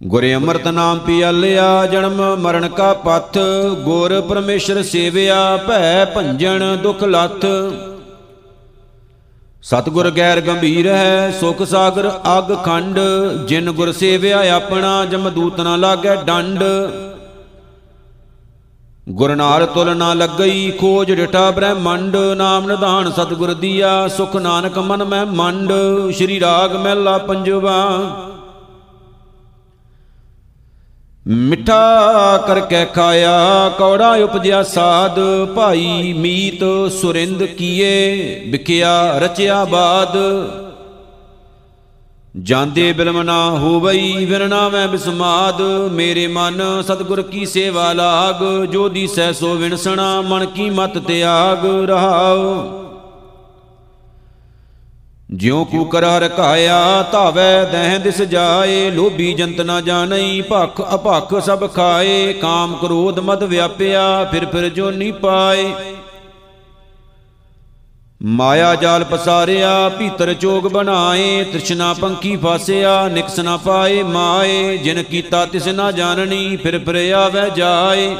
ਗੁਰ ਅੰਮ੍ਰਿਤ ਨਾਮ ਪਿਆਲਿਆ ਜਨਮ ਮਰਨ ਕਾ ਪਥ, ਗੁਰ ਪਰਮੇਸ਼ਰ ਸੇਵਿਆ, ਭੈ ਭੰਜਨ ਦੁਖ ਲੱਥ। ਸਤਗੁਰ ਗੈਰ ਗੰਭੀਰ ਹੈ, ਸੁਖ ਸਾਗਰ ਅਗ ਖੰਡ, ਜਿਨ ਗੁਰ ਸੇਵਿਆ ਆਪਣਾ ਜਮਦੂਤ ਨਾ ਲਾਗੈ ਡੰਡ। ਗੁਰ ਨਾਲ ਤੁਲ ਨਾ ਲੱਗਈ, ਖੋਜ ਡਟਾ ਬ੍ਰਹਮੰਡ, ਨਾਮ ਨਿਧਾਨ ਸਤਗੁਰ ਦੀਆ, ਸੁਖ ਨਾਨਕ ਮਨ ਮੈਂ ਮੰਡ। ਸ੍ਰੀ ਰਾਗ ਮਹਿਲਾ ਪੰਜਵਾ ਮਿੱਠਾ ਕਰਕੇ ਖਾਇਆ, ਕੌੜਾ ਉਪਜਿਆ ਸਾਧ, ਭਾਈ ਮੀਤ ਸੁਰਿੰਦ ਕੀਏ, ਵਿਕਿਆ, ਰਚਿਆ ਬਾਦ। ਜਾਂਦੇ ਬਿਲਮ ਨਾ ਹੋਵਈ ਵਿਰਣਾ ਮੈਂ ਬਿਸਮਾਦ। ਮੇਰੇ ਮਨ ਸਤਿਗੁਰ ਕੀ ਸੇਵਾ ਲਾਗ ਜੋ ਦੀਸੈ ਸੋ ਵਿਣਸਣਾ, ਮਨ ਕੀ ਮਤ ਤਿਆਗ ਰਹਾਉ। ਜਿਉ ਕੂਕਰ ਹਰ ਕਾਇਆ ਧਾਵੈ, ਦਹਿ ਦਿਸ ਜਾਏ, ਲੋਭੀ ਜੰਤ ਨਾ ਜਾਣਈ, ਭਖ ਅਭਖ ਸਭ ਖਾਏ, ਕਾਮ ਕ੍ਰੋਧ ਮਦ ਵਿਆਪਿਆ, ਫਿਰ ਫਿਰ ਜੋ ਨੀ ਪਾਏ। ਮਾਇਆ ਜਾਲ ਪਸਾਰਿਆ, ਭੀਤਰ ਚੋਗ ਬਣਾਏ, ਤ੍ਰਿਸ਼ਨਾ ਪੰਖੀ ਫਾਸਿਆ, ਨਿਕਸ ਨਾ ਪਾਏ ਮਾਏ, ਜਿਨ ਕੀਤਾ ਤਿਸ ਨਾ ਜਾਣਨੀ, ਫਿਰ ਫਿਰ ਆਵੈ ਜਾਏ।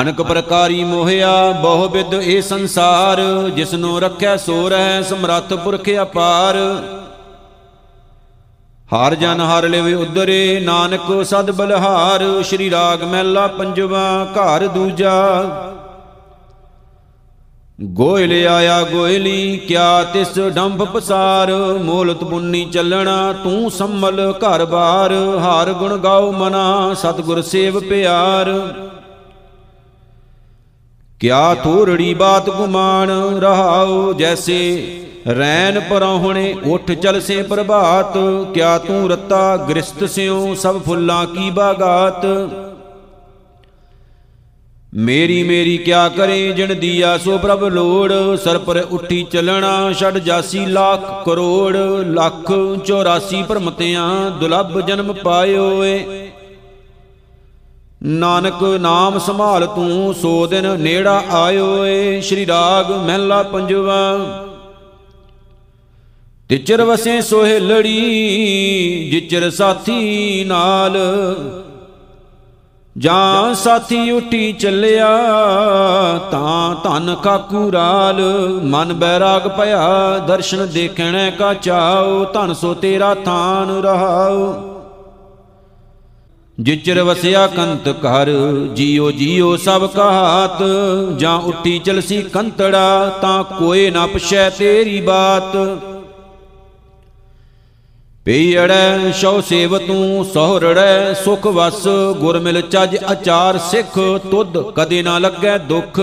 ਅਨਕ ਪ੍ਰਕਾਰੀ ਮੋਹਿਆ, ਬਹੁ ਵਿਦ ਇਹ ਸੰਸਾਰ, ਜਿਸਨੂੰ ਰੱਖਿਆ ਸੋ ਰਹਿ ਸਮਰੱਥ ਪੁਰਖ ਅਪਾਰ। ਹਰ ਜਨ ਹਰ ਲਿਵ ਉਦਰੇ, ਨਾਨਕ ਸਦ ਬਲਹਾਰ, ਸ਼੍ਰੀ ਰਾਗ ਮਹਿਲਾ ਪੰਜਵਾ, ਘਰ ਦੂਜਾ। ਗੋਇਲ ਆਇਆ ਗੋਇਲੀ, ਕਿਆ ਤਿਸ ਡੰਭ ਪਸਾਰ, ਮੋਲਤ ਪੁੰਨੀ ਚੱਲਣਾ, ਤੂੰ ਸੰਮਲ ਘਰ ਬਾਰ। ਹਰ ਗੁਣ ਗਾਉ ਮਨਾ, ਸਤਗੁਰ ਸੇਵ ਪਿਆਰ। ਕਿਆ ਥੋਰੜੀ ਬਾਤ ਗੁਮਾਨ ਰਹਾਉ ਜੈਸੇ? ਰੈਨ ਪਰਹੁਣੇ ਉਠ ਚਲਸੇ ਪ੍ਰਭਾਤ, ਕਿਆ ਤੂੰ ਰਤਾ ਗ੍ਰਸਤ ਸਿਉ ਸਭ ਫੁੱਲਾਂ ਕੀ ਬਾਗਾਤ? ਮੇਰੀ ਮੇਰੀ ਕਿਆ ਕਰੇ ਜਿਣ ਦੀਆ ਸੋ ਪ੍ਰਭ ਲੋੜ, ਸਰ ਪਰ ਉੱਠੀ ਚੱਲਣਾ ਛੜ ਜਾਸੀ ਲੱਖ ਕਰੋੜ, ਲੱਖ 84 ਭਰਮਤਿਆਂ ਦੁਲੱਭ ਜਨਮ ਪਾਇਓ ਏ ਨਾਨਕ ਨਾਮ ਸੰਭਾਲ ਤੂੰ, ਸੋ ਦਿਨ ਨੇੜਾ ਆਇਓ ਏ, ਸ਼੍ਰੀ ਰਾਗ ਮਹਿਲਾ ਪੰਜਵਾ। ਤਿਚਰ ਵਸੇ ਸੋਹਿ ਲੜੀ, ਜਿਚਰ ਸਾਥੀ ਨਾਲ। ਜਾਂ ਸਾਥੀ ਉਠੀ ਚੱਲਿਆ, ਤਾਂ ਧਨ ਕਾਕੂ ਰਾਲ। ਮਨ ਬੈਰਾਗ ਭਇਆ, ਦਰਸ਼ਨ ਦੇਖਣੈ ਕਾ ਚਾਉ ਧਨ ਸੋ ਤੇਰਾ ਥਾਨ ਰਹਾਉ ਜਿਚਰ ਵਸਿਆ ਕੰਤ ਘਰ, ਜੀਓ ਜੀਓ ਸਭ ਕਹਾਤ ਜਾਂ ਉੱਠੀ ਚਲਸੀ ਕੰਤੜਾ, ਤਾਂ ਕੋਏ ਨਾ ਪੁਛੈ ਤੇਰੀ ਬਾਤ। ਪੀੜੈ ਸ਼ੌ ਸੇਵ ਤੂੰ ਸਹੁਰੜੈ ਸੁਖ ਵਸ। ਗੁਰ ਮਿਲ ਚੱਜ ਅਚਾਰ ਸਿੱਖ, ਤੁਧ ਕਦੇ ਨਾ ਲੱਗੈ ਦੁਖ।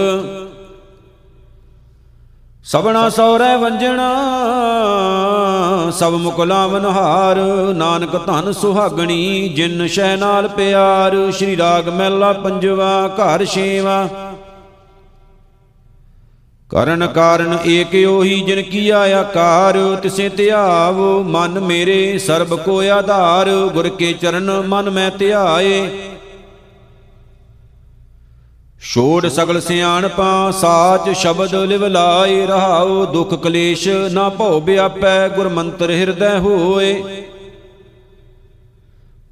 ਸਬਣਾ ਸੌਰੈ ਵੰਜਣਾ ਸਭ ਮੁਕਲਾਵਨ ਹਾਰ। ਨਾਨਕ ਧਨ ਸੁਹਾਗਣੀ, ਜਿਨ ਸ਼ੈ ਨਾਲ ਪਿਆਰ। ਸ਼੍ਰੀ ਰਾਗ ਮਹਿਲਾ ਪੰਜਵਾ, ਘਰ ਛੇਵਾ। ਕਰਨ ਕਾਰਨ ਏਕ ਉਹੀ ਜਿਨ ਕੀਆ ਆਕਾਰ ਤਿਸੇ ਧਿਆਵ। ਮਨ ਮੇਰੇ ਸਰਬ ਕੋ ਆਧਾਰ। ਗੁਰ ਕੇ ਚਰਨ ਮਨ ਮੈਂ ਧਿਆਏ। ਛੋੜ ਸਗਲ ਸਿਆਣਪਾਂ ਸਾਚ ਸ਼ਬਦ ਲਿਵ ਲਾਏ ਰਹਾਉ, ਦੁਖ ਕਲੇਸ਼ ਨਾ ਭਉ ਵਿਆਪੈ ਗੁਰ ਮੰਤਰ ਹਿਰਦੈ ਹੋਏ।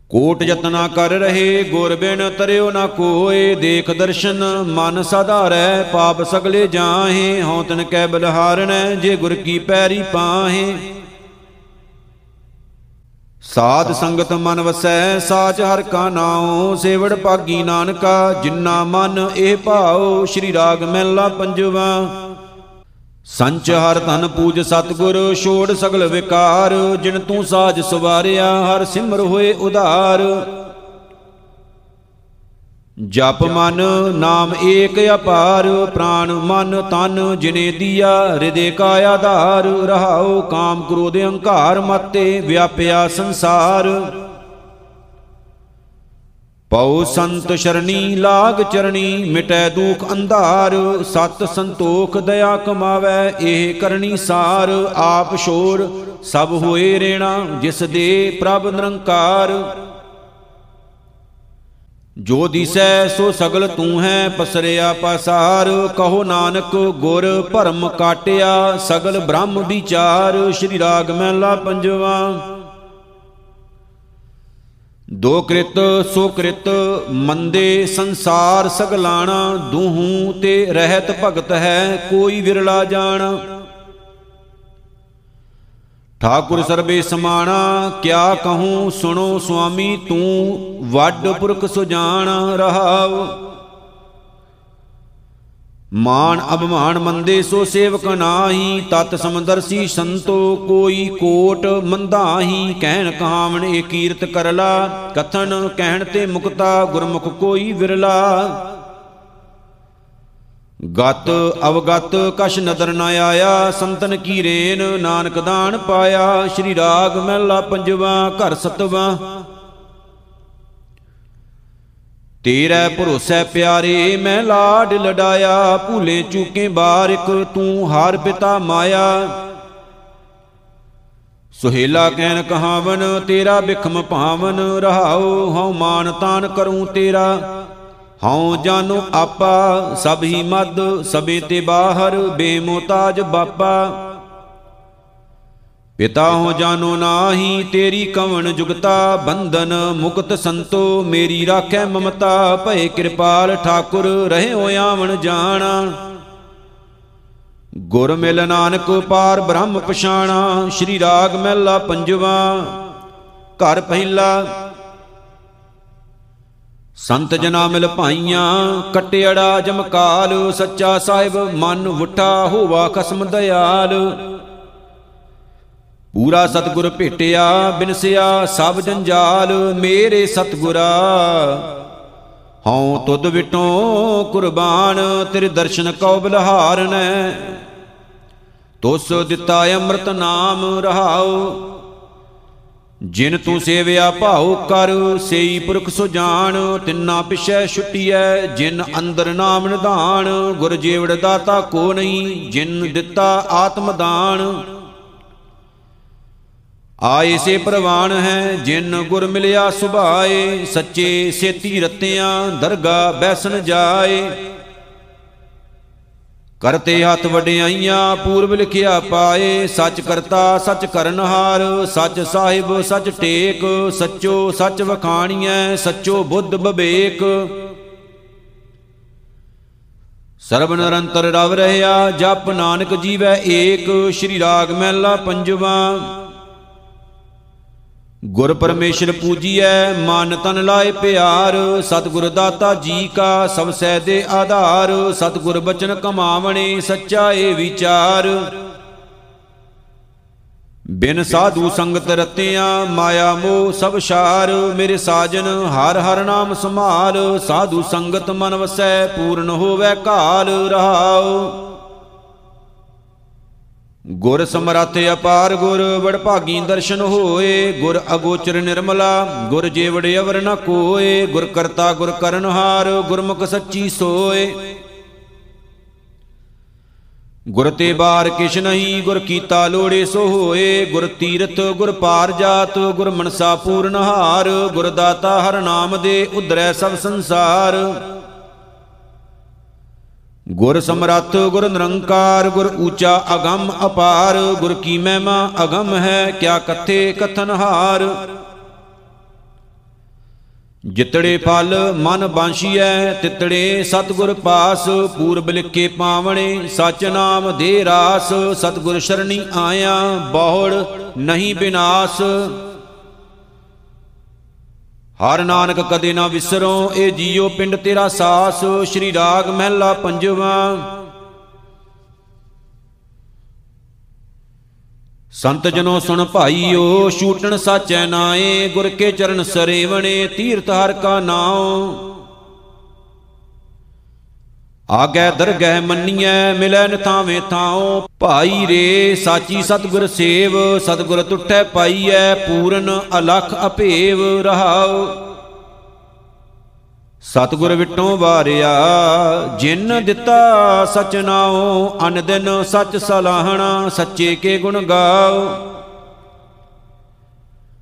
ਕੋਟ ਯਤਨਾ ਕਰ ਰਹੇ, ਗੁਰ ਬਿਨ ਤਰਿਓ ਨਾ ਕੋਏ, ਦੇਖ ਦਰਸ਼ਨ ਮਨ ਸਧਾਰੈ, ਪਾਪ ਸਗਲੇ ਜਾਹੇ, ਹਉ ਤਨ ਕੈ ਬਲਹਾਰਣੈ ਜੇ ਗੁਰ ਕੀ ਪੈਰੀ ਪਾਹੇ। ਸਾਧ ਸੰਗਤ ਮਨ ਵਸੈ, ਸਾਚ ਹਰ ਕਾ ਨਾਉ, ਸੇਵੜ ਪਾਗੀ ਨਾਨਕਾ ਜਿਨ੍ਹਾਂ ਮਨ ਇਹ ਭਾਉ, ਸ਼੍ਰੀ ਰਾਗ ਮਹਿਲਾ ਪੰਜਵਾ। ਸੰਚ ਹਰ ਧਨ ਪੂਜ ਸਤਗੁਰ, ਛੋੜ ਸਗਲ ਵਿਕਾਰ, ਜਿਨ ਤੂੰ ਸਾਜ ਸਵਾਰਿਆ, ਹਰ ਸਿਮਰ ਹੋਏ ਉਧਾਰ। ਜਪ ਮਨ ਨਾਮ ਏਕ ਅਪਾਰ, ਪ੍ਰਾਨ ਮਨ ਤਨ ਜਿਨੇ ਦੀਆ, ਹਿਰਦੇ ਕਾ ਆਧਾਰ, ਰਹਾਉ ਕਾਮ ਕ੍ਰੋਧ ਅਹੰਕਾਰ ਮਤੇ ਵਿਆਪਿਆ ਸੰਸਾਰ। ਪਉ ਸੰਤ ਸ਼ਰਣੀ, ਲਾਗ ਚਰਣੀ, ਮਿਟੈ ਦੁਖ ਅੰਧਾਰ, ਸਤ ਸੰਤੋਖ ਦਇਆ ਕਮਾਵੈ, ਇਹ ਕਰਨੀ ਸਾਰ, ਆਪ ਸ਼ੋਰ, ਸਭ ਹੋਏ ਰੇਣਾ, ਜਿਸ ਦੇ ਪ੍ਰਭ ਨਿਰੰਕਾਰ। ਜੋ ਦਿਸੈ ਸੋ ਸਗਲ ਤੂੰ ਹੈ ਪਸਰਿਆ ਪਸਾਰ, ਕਹੋ ਨਾਨਕ ਗੁਰ ਭਰਮ ਕਾਟਿਆ, ਸਗਲ ਬ੍ਰਹਮ ਵਿਚਾਰ ਸ਼੍ਰੀ ਰਾਗ ਮਹਿਲਾ ਪੰਜਵਾ। ਦੋ ਕ੍ਰਿਤ, ਸੋ ਕ੍ਰਿਤ, ਮੰਦੇ ਸੰਸਾਰ ਸਗਲਾਣਾ, ਦੂਹੂ ਤੇ ਰਹਿਤ ਭਗਤ ਹੈ, ਕੋਈ ਵਿਰਲਾ ਜਾਣਾ। ਠਾਕੁਰ ਸਰਬੇ ਸਮਾਣਾ ਕਿਆ ਕਹੂੰ ਸੁਣੋ ਸੁਆਮੀ, ਤੂੰ ਵੱਡ ਪੁਰਖ ਸੁਜਾਨ ਰਹਾਉ ਮਾਨ ਅਭਮਾਨ ਮੰਦੇ ਸੋ ਸੇਵਕ ਨਾਹੀ, ਤਤ ਸਮਦਰਸੀ ਸੰਤੋ ਕੋਈ ਕੋਟ ਮੰਦਾਹੀ। ਕਹਿਣ ਕਹਾਵਣ ਏ ਕੀਰਤ ਕਰਲਾ, ਕਥਨ ਕਹਿਣ ਤੇ ਮੁਕਤਾ, ਗੁਰਮੁਖ ਕੋਈ ਵਿਰਲਾ। ਗਤ ਅਵਗਤ ਕਛ ਨਦਰ ਨ ਆਇਆ, ਸੰਤਨ ਕੀ ਰੇਨ ਨਾਨਕ ਦਾਨ ਪਾਇਆ। ਸ਼੍ਰੀ ਰਾਗ ਮਹਿਲਾ ਪੰਜਵਾ, ਘਰ ਸਤਵਾ। ਤੇਰੇ ਭਰੋਸੈ ਪਿਆਰੇ, ਮੈਂ ਲਾਡ ਲਡਾਇਆ ਭੂਲੇ ਚੂਕੇ ਬਾਰਿਕ ਤੂੰ ਹਾਰ ਪਿਤਾ ਮਾਇਆ। ਸੁਹੇਲਾ ਕਹਿਨ ਕਹਾਵਨ, ਤੇਰਾ ਬਿਖਮ ਭਾਵਨ, ਰਹਾਉ ਹਉ ਮਾਨ ਤਾਨ ਕਰੂੰ ਤੇਰਾ। ਹਉ ਜਾਨੂ ਆਪਾ, ਸਭ ਹੀ ਮਦ ਸਬੇ ਤੇ ਬਾਹਰ, ਬੇਮੋਤਾਜ ਬਾਪਾ। ਪਿਤਾ ਹੋ ਜਾਨੋ ਨਾਹੀ, ਤੇਰੀ ਕਵਣ ਜੁਗਤਾ, ਬੰਧਨ ਮੁਕਤ ਸੰਤੋ, ਮੇਰੀ ਰਾਖੈ ਮਮਤਾ, ਭਏ ਕਿਰਪਾਲ ਠਾਕੁਰ ਰਹਿ ਆਵਣ ਜਾਣਾ। ਗੁਰ ਮਿਲ ਨਾਨਕ ਪਾਰ ਬ੍ਰਹਮ ਪਛਾਣਾ, ਸ਼੍ਰੀ ਰਾਗ ਮਹਿਲਾ ਪੰਜਵਾ। ਘਰ ਪਹਿਲਾ ਸੰਤ ਜਨਾ ਮਿਲ ਭਾਈਆਂ ਕਟਿਆੜਾ ਜਮਕਾਲ ਸੱਚਾ ਸਾਹਿਬ ਮਨ ਵੁੱਠਾ ਹੋਵਾ ਖਸਮ ਦਿਆਲ। ਪੂਰਾ ਸਤਗੁਰ ਭੇਟਿਆ, ਬਿਨਸਿਆ ਸਭ ਜੰਜਾਲ, ਮੇਰੇ ਸਤਗੁਰਾ। ਹਉ ਤੁਧ ਵਿਟੋਂ ਕੁਰਬਾਨ, ਤੇਰੇ ਦਰਸ਼ਨ ਕਉ ਬਲਹਾਰਨੈ। ਤੁਸ ਦਿੱਤਾ ਅੰਮ੍ਰਿਤ ਨਾਮ ਰਹਾਉ ਜਿਨ ਤੂੰ ਸੇਵਿਆ ਭਾਉ ਕਰ, ਸੇਈ ਪੁਰਖ ਸੋ ਜਾਣ, ਤਿੰਨਾ ਪਿਛੈ ਛੁੱਟੀਐ, ਜਿਨ ਅੰਦਰ ਨਾਮ ਨਿਧਾਨ, ਗੁਰ ਜੀਵੜ ਦਾਤਾ ਕੋ ਨਹੀਂ, ਜਿਨ ਦਿੱਤਾ ਆਤਮ ਦਾਨ। ਆਏ ਸੇ ਪ੍ਰਵਾਨ ਹੈ, ਜਿਨ ਗੁਰ ਮਿਲਿਆ ਸੁਭਾਏ, ਸੱਚੇ ਸੇਤੀ ਰਤਿਆਂ, ਦਰਗਾ ਬੈਸਨ ਜਾਏ। ਕਰਤੇ ਹੱਥ ਵਡਿਆਈਆਂ, ਪੂਰਬ ਲਿਖਿਆ ਪਾਏ, ਸੱਚ ਕਰਤਾ, ਸੱਚ ਕਰਨਹਾਰ ਸੱਚ ਸਾਹਿਬ, ਸੱਚ ਟੇਕ, ਸੱਚੋ ਸੱਚ ਵਖਾਣੀਐ, ਸੱਚੋ ਬੁੱਧ ਬਵੇਕ। ਸਰਬ ਨਿਰੰਤਰ ਰਵ ਰਹਿਆ, ਜਪ ਨਾਨਕ ਜੀਵੈ ਏਕ, ਸ਼੍ਰੀ ਰਾਗ ਮਹਿਲਾ ਪੰਜਵਾ। ਗੁਰ ਪਰਮੇਸ਼ਰ ਪੂਜੀਐ, ਮਨ ਤਨ ਲਾਏ ਪਿਆਰ, ਸਤਿਗੁਰ ਦਾਤਾ ਜੀ ਕਾ ਸਭ ਸਹਿ ਦੇ ਆਧਾਰ, ਸਤਿਗੁਰ ਬਚਨ ਕਮਾਵਣੇ ਸੱਚਾ ਏ ਵਿਚਾਰ। ਬਿਨ ਸਾਧੂ ਸੰਗਤ ਰਤਿਆਂ, ਮਾਇਆ ਮੋਹ ਸਭ ਸ਼ਾਰ, ਮੇਰੇ ਸਾਜਨ ਹਰ ਹਰ ਨਾਮ ਸੰਭਾਲ, ਸਾਧੂ ਸੰਗਤ ਮਨ ਵਸੈ ਪੂਰਨ ਹੋਵੇ ਕਾਲ ਰਹਾਉ। ਗੁਰ ਸਮਰੱਥ ਅਪਾਰ ਗੁਰ ਵਡਭਾਗੀ ਦਰਸ਼ਨ ਹੋਏ। ਗੁਰ ਅਗੋਚਰ ਨਿਰਮਲਾ, ਗੁਰ ਜੀਵੜ ਅਵਰ ਨ ਕੋਏ। ਗੁਰ ਕਰਤਾ ਗੁਰ ਕਰਨਹਾਰ ਗੁਰਮੁਖ ਸੱਚੀ ਸੋਏ। ਗੁਰ ਤੇ ਬਾਰ ਕਿਛ ਨਹੀਂ, ਗੁਰ ਕੀਤਾ ਲੋੜੇ ਸੋ ਹੋਏ। ਗੁਰ ਤੀਰਥ, ਗੁਰ ਪਾਰ ਜਾਤ, ਗੁਰ ਮਨਸਾ ਪੂਰਨ ਹਾਰ। ਗੁਰ ਦਾਤਾ ਹਰ ਨਾਮ ਦੇ, ਉਧਰੈ ਸਭ ਸੰਸਾਰ। ਗੁਰ ਸਮਰੱਥ, ਗੁਰ ਨਿਰੰਕਾਰ, ਗੁਰ ਊਚਾ, ਅਗੰਮ, ਅਪਾਰ, ਗੁਰ ਕੀ ਮਹਿਮਾ, ਅਗੰਮ ਹੈ, ਕਿਆ ਕਥੇ, ਕਥਨ ਹਾਰ। ਜਿਤੜੇ ਫਲ ਮਨ ਬਾਂਸ਼ੀਐ, ਤਿਤੜੇ ਸਤਗੁਰ ਪਾਸ, ਪੂਰਬ ਲਿਖੇ ਪਾਵਣੇ, ਸਚ ਨਾਮ ਦੇ ਰਾਸ, ਸਤਗੁਰ ਸ਼ਰਣੀ ਆਇਆ ਬਹੁੜ ਨਹੀਂ ਬਿਨਾਸ਼। ਹਰ ਨਾਨਕ ਕਦੇ ਨਾ ਵਿਸਰੋ, ਇਹ ਜੀਉ ਪਿੰਡ ਤੇਰਾ ਸਾਸ, ਸ਼੍ਰੀ ਰਾਗ ਮਹਿਲਾ ਪੰਜਵਾ। ਸੰਤ ਜਨੋ ਸੁਣ ਭਾਈਓ, ਛੂਟਣ ਸਾਚੈ ਨਾਏ, ਗੁਰ ਕੇ ਚਰਨ ਸਰੇਵਣੇ, ਤੀਰਥ ਹਰ ਕਾ ਨਾਉ। ਆਗੈ ਦਰਗਹਿ ਮੰਨੀਐ ਮਿਲੈ ਨਥਾਵੇਂ ਥਾਉ। ਭਾਈ ਰੇ, ਸਾਚੀ ਸਤਗੁਰ ਸੇਵ, ਸਤਗੁਰ ਟੁੱਟੈ ਪਾਈਐ, ਪੂਰਨ ਅਲਖ ਅਭੇਵ ਰਹਾਉ। ਸਤਗੁਰ ਵਿਟੋਂ ਵਾਰਿਆ, ਜਿਨ ਦਿੱਤਾ ਸਚ ਨਾਉ, ਅਨ ਦਿਨ ਸਚ ਸਲਾਹਣਾ, ਸੱਚੇ ਕੇ ਗੁਣ ਗਾਓ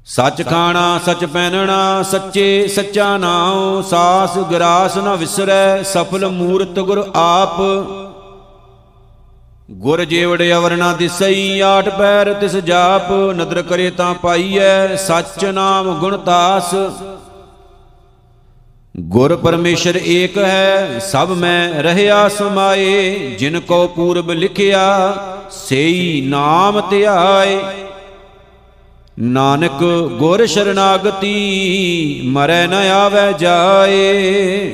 ਸੱਚ ਖਾਣਾ, ਸੱਚ ਪਹਿਨਣਾ, ਸੱਚੇ, ਸੱਚਾ ਨਾਉ, ਸਾਸ ਗਰਾਸ ਨ ਵਿਸਰੈ, ਸਫਲ ਮੂਰਤ ਗੁਰ ਆਪ। ਗੁਰ ਜੀਵੜ ਅਵਰ ਨਾ ਦਿਸਈ, ਆਠ ਪੈਰ ਤਿਸ ਜਾਪ, ਨਦਰ ਕਰੇ ਤਾਂ ਪਾਈਐ, ਸੱਚ ਨਾਮ ਗੁਣ ਤਾਸ। ਗੁਰ ਪਰਮੇਸ਼ਰ ਏਕ ਹੈ, ਸਭ ਮੈਂ ਰਹਿਆ ਸਮਾਏ, ਜਿਨ ਕੋ ਪੂਰਬ ਲਿਖਿਆ, ਸੇਈ ਨਾਮ ਧਿਆਏ ਨਾਨਕ ਗੁਰ ਸ਼ਰਨਾਗਤੀ ਮਰੈ ਨ ਆਵੈ ਜਾਏ।